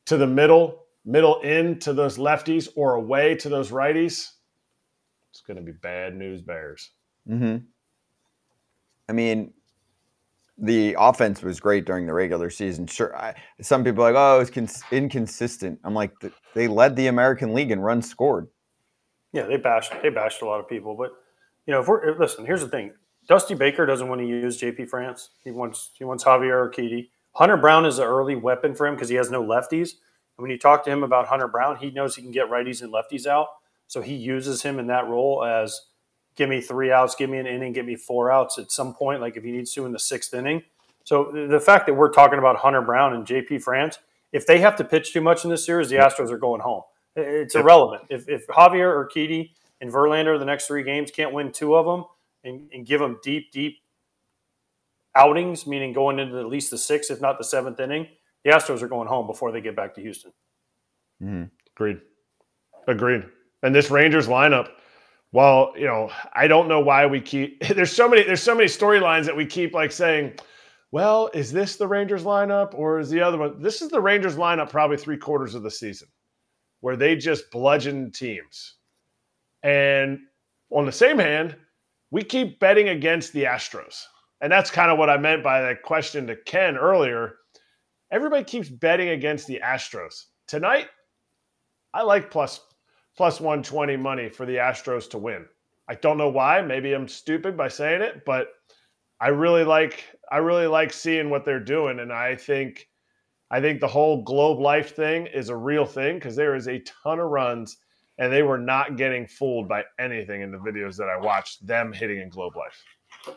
to the middle, middle in to those lefties or away to those righties, it's going to be bad news bears. Mm-hmm. I mean, the offense was great during the regular season. Sure, I, some people are like, oh, it's cons- inconsistent. I'm like, th- they led the American League in runs scored. Yeah, they bashed they bashed a lot of people, but you know, if we're listen, here's the thing: Dusty Baker doesn't want to use JP France. He wants he wants Javier Urquidy. Hunter Brown is an early weapon for him because he has no lefties. And when you talk to him about Hunter Brown, he knows he can get righties and lefties out, so he uses him in that role as give me three outs, give me an inning, give me four outs at some point, like if he needs to in the sixth inning. So the fact that we're talking about Hunter Brown and JP France, if they have to pitch too much in this series, the Astros are going home. It's irrelevant. If, if Javier Urquidy and Verlander the next three games can't win two of them and, and give them deep, deep outings, meaning going into at least the sixth, if not the seventh inning, the Astros are going home before they get back to Houston. Mm-hmm. Agreed. Agreed. And this Rangers lineup, well, you know, I don't know why we keep there's so many there's so many storylines that we keep like saying, well, is this the Rangers lineup or is the other one? This is the Rangers lineup probably three quarters of the season, where they just bludgeon teams. And on the same hand, we keep betting against the Astros. And that's kind of what I meant by that question to Ken earlier. Everybody keeps betting against the Astros. Tonight, I like plus plus 120 money for the Astros to win. I don't know why. Maybe I'm stupid by saying it, but I really like I really like seeing what they're doing and I think I think the whole globe life thing is a real thing because there is a ton of runs and they were not getting fooled by anything in the videos that I watched them hitting in globe life.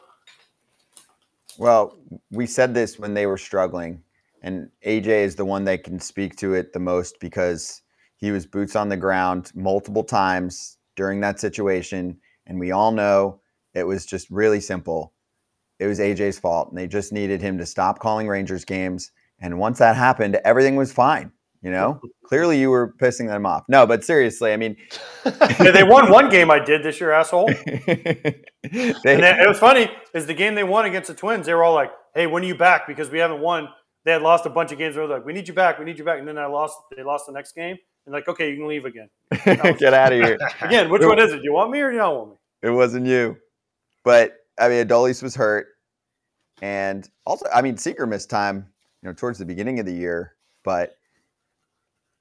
Well, we said this when they were struggling, and AJ is the one that can speak to it the most because he was boots on the ground multiple times during that situation. And we all know it was just really simple. It was AJ's fault, and they just needed him to stop calling Rangers games. And once that happened, everything was fine. You know, clearly you were pissing them off. No, but seriously, I mean, yeah, they won one game I did this year, asshole. they, and it was funny is the game they won against the Twins. They were all like, "Hey, when are you back?" Because we haven't won. They had lost a bunch of games. They were like, "We need you back. We need you back." And then I lost. They lost the next game, and like, "Okay, you can leave again." Get out of here again. Which one is it? Do you want me or do you not want me? It wasn't you, but I mean, Adolis was hurt, and also, I mean, Seager missed time. You know, towards the beginning of the year, but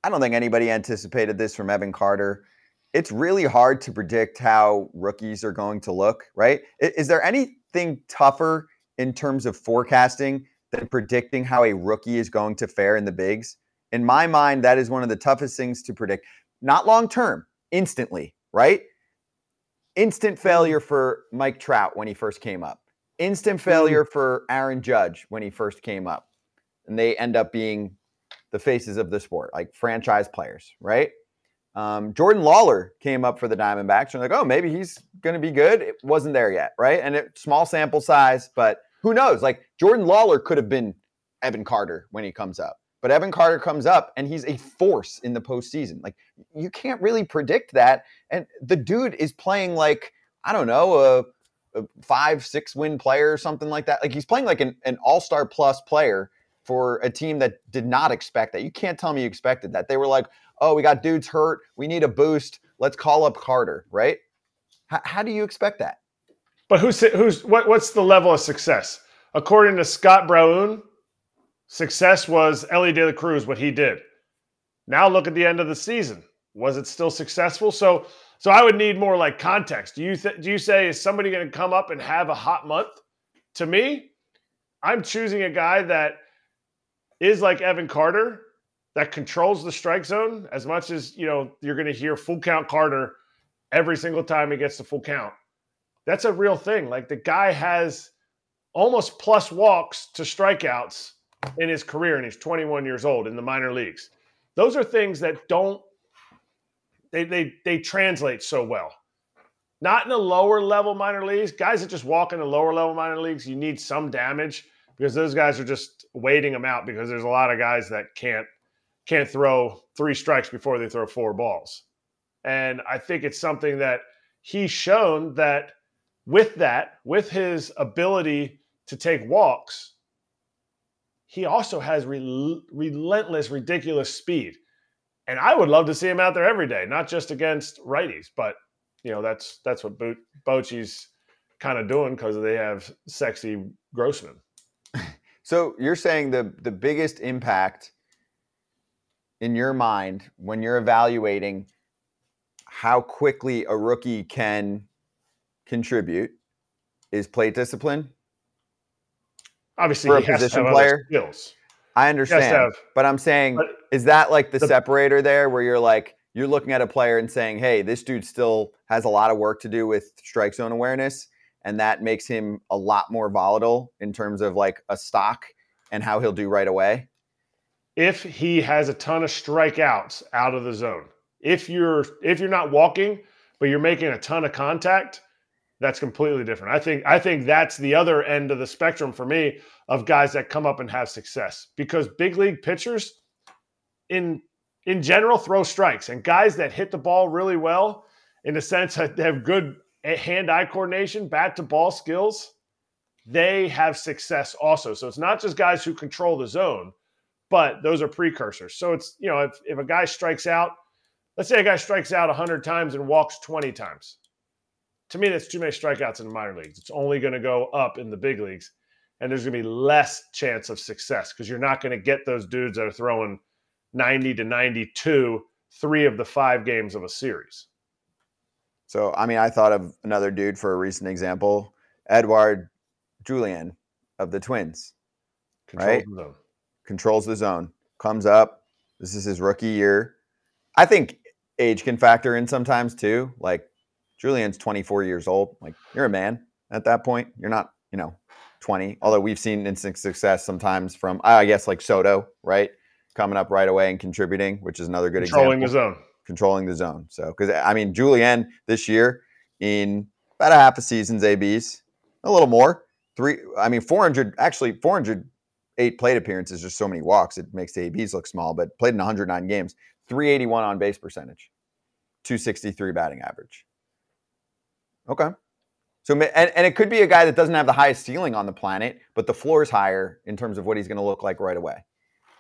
I don't think anybody anticipated this from Evan Carter. It's really hard to predict how rookies are going to look, right? Is there anything tougher in terms of forecasting than predicting how a rookie is going to fare in the bigs? In my mind, that is one of the toughest things to predict. Not long term, instantly, right? Instant failure for Mike Trout when he first came up. Instant failure for Aaron Judge when he first came up. And they end up being the faces of the sport, like franchise players, right? Um, Jordan Lawlar came up for the Diamondbacks. And like, oh, maybe he's going to be good. It wasn't there yet, right? And it small sample size, but who knows? Like Jordan Lawlar could have been Evan Carter when he comes up, but Evan Carter comes up and he's a force in the postseason. Like you can't really predict that. And the dude is playing like I don't know a, a five six win player or something like that. Like he's playing like an, an all star plus player for a team that did not expect that. You can't tell me you expected that. They were like, oh, we got dudes hurt. We need a boost. Let's call up Carter, right? H- how do you expect that? But who's who's what, what's the level of success? According to Scott Braun, success was Elly De La Cruz, what he did. Now look at the end of the season. Was it still successful? So so I would need more like context. Do you th- do you say is somebody going to come up and have a hot month? To me, I'm choosing a guy that is like Evan Carter that controls the strike zone as much as you know you're going to hear full count Carter every single time he gets the full count. That's a real thing. Like the guy has almost plus walks to strikeouts in his career, and he's 21 years old in the minor leagues. Those are things that don't they they they translate so well. Not in the lower level minor leagues. Guys that just walk in the lower level minor leagues, you need some damage because those guys are just waiting them out because there's a lot of guys that can't can't throw three strikes before they throw four balls. And I think it's something that he's shown that with that, with his ability to take walks, he also has rel- relentless, ridiculous speed. And I would love to see him out there every day, not just against righties, but you know that's that's what Bo- Bochy's kind of doing because they have sexy Grossman. So you're saying the the biggest impact in your mind when you're evaluating how quickly a rookie can contribute is plate discipline. Obviously, for a position player. Skills. I understand, have, but I'm saying, but, is that like the but, separator there, where you're like you're looking at a player and saying, "Hey, this dude still has a lot of work to do with strike zone awareness." And that makes him a lot more volatile in terms of like a stock and how he'll do right away. If he has a ton of strikeouts out of the zone, if you're if you're not walking, but you're making a ton of contact, that's completely different. I think I think that's the other end of the spectrum for me of guys that come up and have success because big league pitchers in in general throw strikes and guys that hit the ball really well in the sense that they have good eh, hand-eye coordination, bat to ball skills, they have success also. So it's not just guys who control the zone, but those are precursors. So it's, you know, if, if a guy strikes out, let's say a guy strikes out 100 times and walks 20 times. To me, that's too many strikeouts in the minor leagues. It's only going to go up in the big leagues. And there's going to be less chance of success because you're not going to get those dudes that are throwing 90 to 92 three of the five games of a series. So, I mean, I thought of another dude for a recent example, Edouard Julien of the Twins. Controls Right. the zone. Controls the zone, comes up. This is his rookie year. I think age can factor in sometimes too. Like Julien's 24 years old. Like you're a man at that point. You're not, you know, 20. Although we've seen instant success sometimes from, I guess, like Soto, right? Coming up right away and contributing, which is another good Controlling example Controlling the zone. controlling the zone. So, because I mean, Julian this year in about a half a season's ABs, a little more. Three, I mean, 400, actually 408 plate appearances, just so many walks. It makes the ABs look small, but played in 109 games, 381 on base percentage, 263 batting average. Okay. So, and, and it could be a guy that doesn't have the highest ceiling on the planet, but the floor is higher in terms of what he's going to look like right away.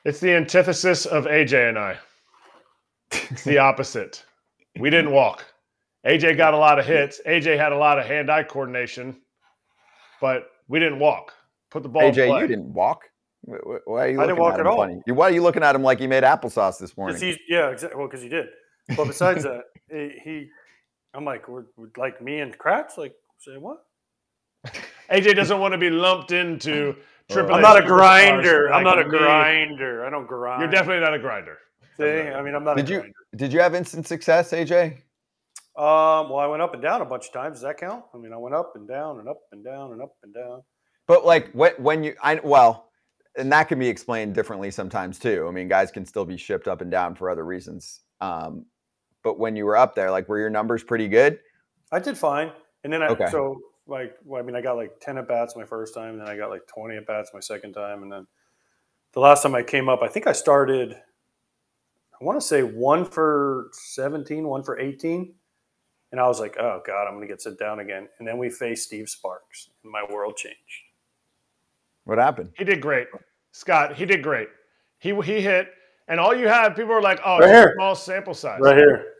It's the antithesis of AJ and I. It's the opposite. We didn't walk. AJ got a lot of hits. AJ had a lot of hand-eye coordination, but we didn't walk. Put the ball. in AJ, play. you didn't walk. Wh- wh- Why are you I looking didn't walk at at him all. funny? Why are you looking at him like he made applesauce this morning? Because yeah, exactly. Well, because he did. But besides that, he, he, I'm like, we're, we're like me and Kratz, like say what? AJ doesn't want to be lumped into triple. I'm not a grinder. I'm not a grinder. I don't grind. You're definitely not a grinder. See, I mean, I'm not Did a you grinder. did you have instant success, AJ? Um, well, I went up and down a bunch of times. Does that count? I mean, I went up and down and up and down and up and down. But like when when you I well, and that can be explained differently sometimes too. I mean, guys can still be shipped up and down for other reasons. Um, but when you were up there, like were your numbers pretty good? I did fine, and then I Okay. so like well, I mean, I got like ten at bats my first time, and then I got like twenty at bats my second time, and then the last time I came up, I think I started. I want to say one for 17, one for 18. And I was like, oh God, I'm going to get sit down again. And then we faced Steve Sparks, and my world changed. What happened? He did great, Scott. He did great. He he hit, and all you had people were like, "Oh, Right here. small sample size." Right here.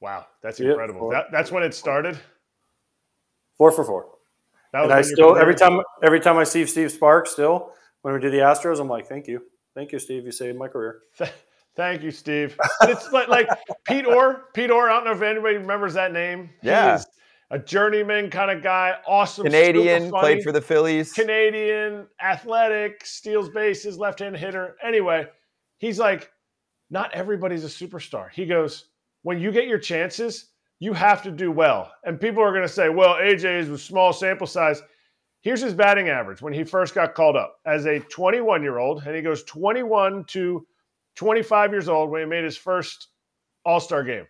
Wow, that's Yep. incredible. That, that's when it started. Four for four. That And I still every time every time I see Steve Sparks still when we do the Astros, I'm like, thank you. Thank you, Steve. You saved my career. Thank you, Steve. But it's like, like Pete Orr. Pete Orr. I don't know if anybody remembers that name. He Yeah. is a journeyman kind of guy. Awesome. Canadian, funny, played for the Phillies. Canadian, athletic, steals bases, left-hand hitter. Anyway, he's like, not everybody's a superstar. He goes, when you get your chances, you have to do well. And people are going to say, well, AJ is a small sample size. Here's his batting average when he first got called up as a 21 year old, and he goes 21 to 25 years old when he made his first All Star game.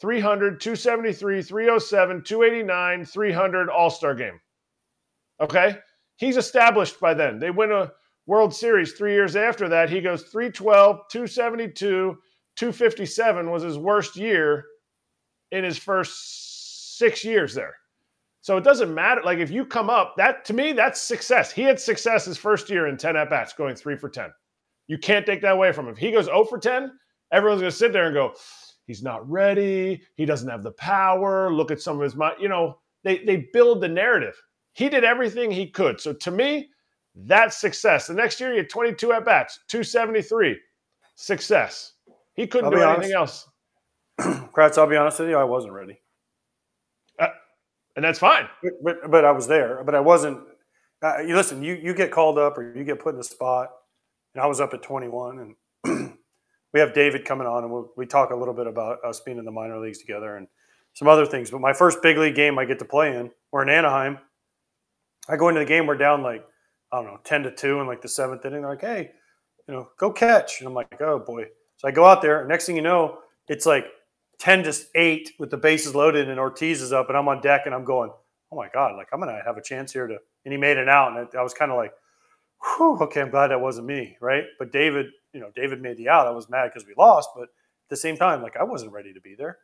300, 273, 307, 289, 300 All Star game. Okay. He's established by then. They win a World Series three years after that. He goes 312, 272, 257 was his worst year in his first six years there. So it doesn't matter. Like if you come up, that to me, that's success. He had success his first year in 10 at bats, going three for 10. You can't take that away from him. If he goes 0 for 10, everyone's going to sit there and go, he's not ready. He doesn't have the power. Look at some of his, mi-" you know, they, they build the narrative. He did everything he could. So to me, that's success. The next year, he had 22 at bats, 273. Success. He couldn't I'll do anything honest. else. Kratz, I'll be honest with you, I wasn't ready. And that's fine. But, but but I was there. But I wasn't. Uh, you listen. You you get called up or you get put in a spot, and I was up at 21, and we have David coming on, and we'll, we talk a little bit about us being in the minor leagues together and some other things. But my first big league game I get to play in, we're in Anaheim. I go into the game, we're down like I don't know, ten to two in like the seventh inning. They're like, hey, you know, go catch, and I'm like, oh boy. So I go out there. And next thing you know, it's like ten to eight with the bases loaded, and Ortiz is up, and I'm on deck, and I'm going, oh my god, like I'm gonna have a chance here to. And he made it out, and I was kind of like, whew, okay, I'm glad that wasn't me, right? But David, you know, David made the out. I was mad because we lost, but at the same time, like I wasn't ready to be there.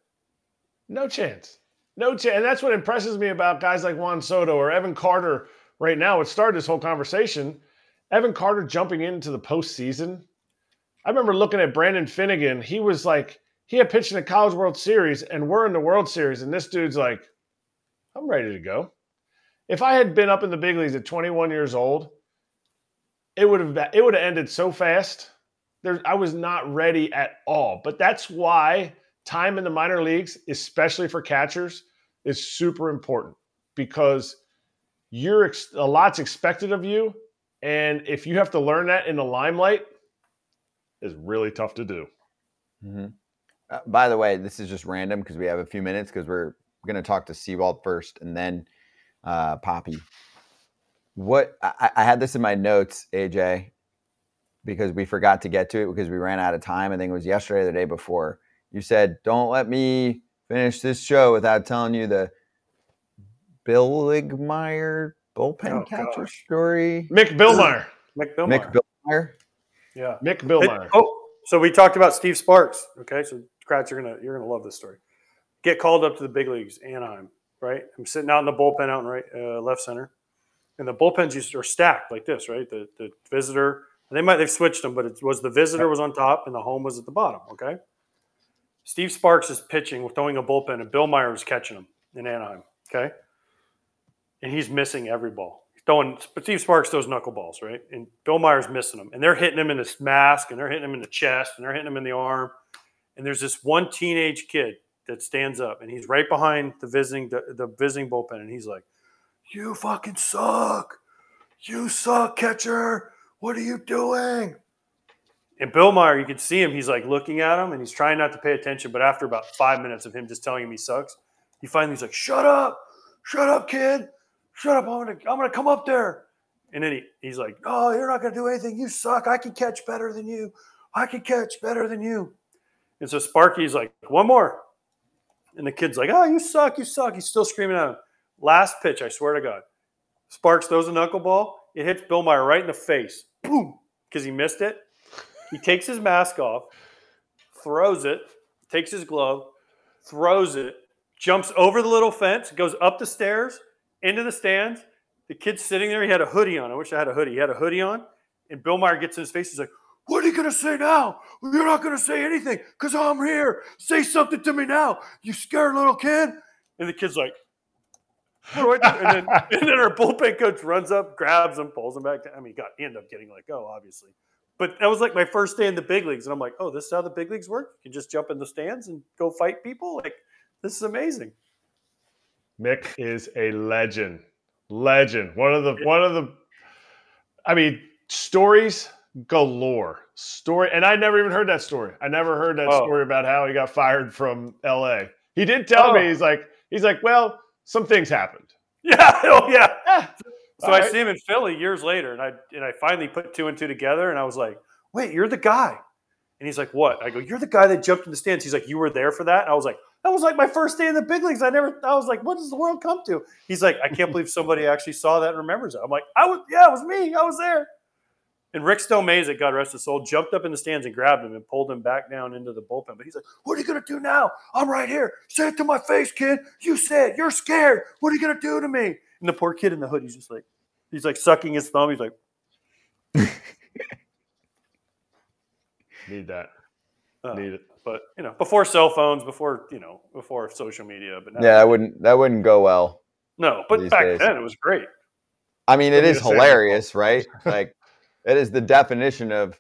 No chance. No chance. And that's what impresses me about guys like Juan Soto or Evan Carter right now. It started this whole conversation. Evan Carter jumping into the postseason. I remember looking at Brandon Finnegan. He was like, he had pitched in the College World Series, and we're in the World Series, and this dude's like, I'm ready to go. If I had been up in the big leagues at 21 years old, it would have it would have ended so fast. There, I was not ready at all. But that's why time in the minor leagues, especially for catchers, is super important because you're a lot's expected of you, and if you have to learn that in the limelight, is really tough to do. Mm-hmm. Uh, by the way, this is just random because we have a few minutes because we're going to talk to Sewald first and then uh, Poppy. What I, I had this in my notes, AJ, because we forgot to get to it because we ran out of time. I think it was yesterday or the day before. You said, "Don't let me finish this show without telling you the Bill Ligmeyer bullpen Oh, catcher gosh. story." Mick Billmeyer. Mick Billmeyer. Mick Billmeyer. Yeah. Mick Billmeyer. oh, so we talked about Steve Sparks. Okay, so Kratz, you're gonna you're gonna love this story. Get called up to the big leagues, Anaheim. Right, I'm sitting out in the bullpen out in right uh, left center, and the bullpens used are stacked like this. Right, the the visitor they might they've switched them, but it was the visitor was on top and the home was at the bottom. Okay, Steve Sparks is pitching, throwing a bullpen, and Billmeyer is catching him in Anaheim. Okay, and he's missing every ball. Throwing, Steve Sparks throws knuckleballs, right? And Billmeyer's missing them, and they're hitting him in the mask, and they're hitting him in the chest, and they're hitting him in the arm. And there's this one teenage kid that stands up, and he's right behind the visiting the, the visiting bullpen, and he's like, "You fucking suck! You suck, catcher! What are you doing?" And Billmeyer, you can see him. He's like looking at him, and he's trying not to pay attention. But after about five minutes of him just telling him he sucks, he finally he's like, "Shut up! Shut up, kid! Shut up! I'm gonna I'm gonna come up there." And then he, he's like, "Oh, you're not gonna do anything. You suck. I can catch better than you. I can catch better than you." And so Sparky's like, "One more," and the kid's like, "Oh, you suck. You suck." He's still screaming at him. Last pitch, I swear to God, Sparks throws a knuckleball. It hits Billmeyer right in the face. Boom, because he missed it. He takes his mask off, throws it, takes his glove, throws it, jumps over the little fence, goes up the stairs, into the stands. The kid's sitting there. He had a hoodie on. I wish I had a hoodie. He had a hoodie on. And Billmeyer gets in his face. He's like, What are you going to say now? You're not going to say anything because I'm here. Say something to me now. You scared little kid. And the kid's like, what do I do? And then, and then our bullpen coach runs up, grabs him, pulls him back. down. I mean, he got he ended up getting let go, obviously. But that was like my first day in the big leagues, and I'm like, oh, this is how the big leagues work. You can just jump in the stands and go fight people. Like this is amazing. Mick is a legend. Legend. One of the one of the I mean, stories galore. Story and I never even heard that story. I never heard that Oh. story about how he got fired from LA. He did tell Oh. me he's like he's like, well, some things happened. Yeah, oh yeah. Eh, So all I right. see him in Philly years later, and I and I finally put two and two together, and I was like, "Wait, you're the guy." And he's like, "What?" I go, "You're the guy that jumped in the stands." He's like, "You were there for that?" And I was like, "That was like my first day in the big leagues. I never. I was like, what does the world come to?" He's like, "I can't believe somebody actually saw that and remembers it." I'm like, "I was. Yeah, it was me. I was there." And Rick Stelmazik, God rest his soul, jumped up in the stands and grabbed him and pulled him back down into the bullpen. But he's like, "What are you gonna do now? I'm right here. Say it to my face, kid. You said you're scared. What are you gonna do to me?" And the poor kid in the hood, he's just like, he's like sucking his thumb. He's like, Need that. Uh, Need it. but you know, before cell phones, before you know, before social media. But now, Yeah, that wouldn't that wouldn't go well. no. But back days. then, it was great. I mean, it is need to say it. hilarious, right? Like, it is the definition of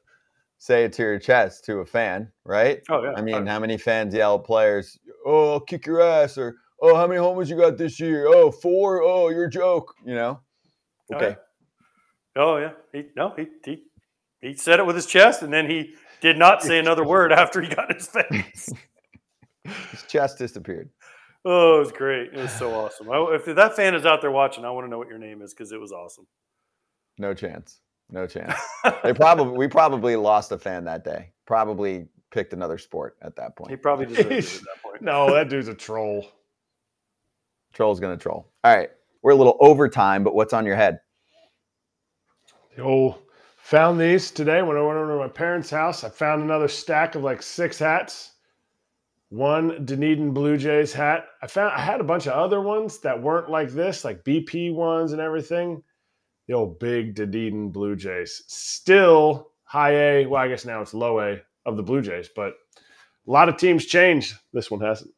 say it to your chest to a fan, right? Oh yeah. I mean, how many fans yell at players, "Oh, I'll kick your ass," or "Oh, how many homers you got this year? Oh, four. Oh, you're a joke." You know? Oh, Okay. yeah. Oh yeah. He no. He he he said it with his chest, and then he did not say another word after he got his face. His chest disappeared. Oh, it was great. It was so awesome. I, if that fan is out there watching, I want to know what your name is because it was awesome. No chance. No chance. they probably we probably lost a fan that day. Probably picked another sport at that point. He probably deserved it at that point. No, that dude's a troll. Troll's gonna troll. All right. We're a little overtime, but what's on your head? Oh, found these today when I went over to my parents' house. I found another stack of like six hats. One Dunedin Blue Jays hat. I found I had a bunch of other ones that weren't like this, like BP ones and everything. The old big Dunedin Blue Jays. Still high A. Well, I guess now it's low A of the Blue Jays, but a lot of teams changed. This one hasn't.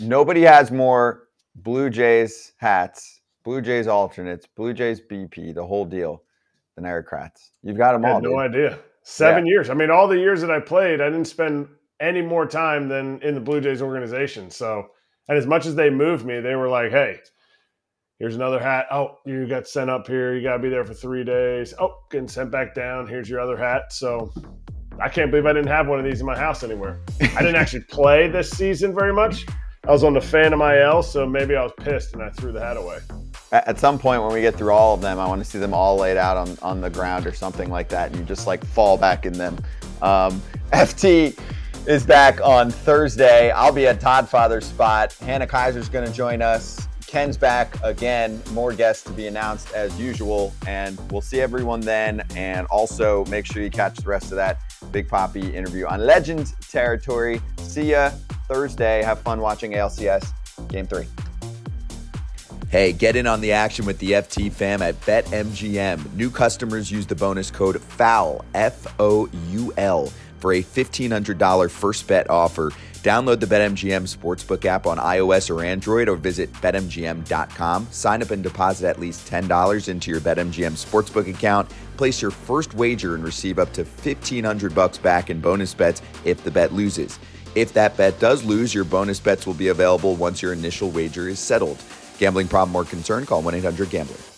Nobody has more Blue Jays hats, Blue Jays alternates, Blue Jays BP, the whole deal than Eric You've got them I all. had no dude. idea. Seven years. I mean, all the years that I played, I didn't spend any more time than in the Blue Jays organization. So, and as much as they moved me, they were like, "Hey, here's another hat. Oh, you got sent up here. You got to be there for three days. Oh, getting sent back down. Here's your other hat." So, I can't believe I didn't have one of these in my house anywhere. I didn't actually play this season very much. I was on the Phantom IL, so maybe I was pissed and I threw the hat away. At some point when we get through all of them, I want to see them all laid out on, on the ground or something like that, and you just like fall back in them. Um, FT is back on Thursday. I'll be at Todd Father's spot. Hannah Keyser's going to join us. Ken's back again. More guests to be announced as usual, and we'll see everyone then. And also make sure you catch the rest of that Big Poppy interview on Legends territory. See ya Thursday. Have fun watching ALCS Game Three. Hey, get in on the action with the FT fam at BetMGM. New customers use the bonus code FOUL, F O U L, for a $1,500 first bet offer. Download the BetMGM Sportsbook app on iOS or Android or visit BetMGM.com. Sign up and deposit at least $10 into your BetMGM Sportsbook account. Place your first wager and receive up to 1500 bucks back in bonus bets if the bet loses. If that bet does lose, your bonus bets will be available once your initial wager is settled. Gambling problem or concern? Call 1 800 Gambler.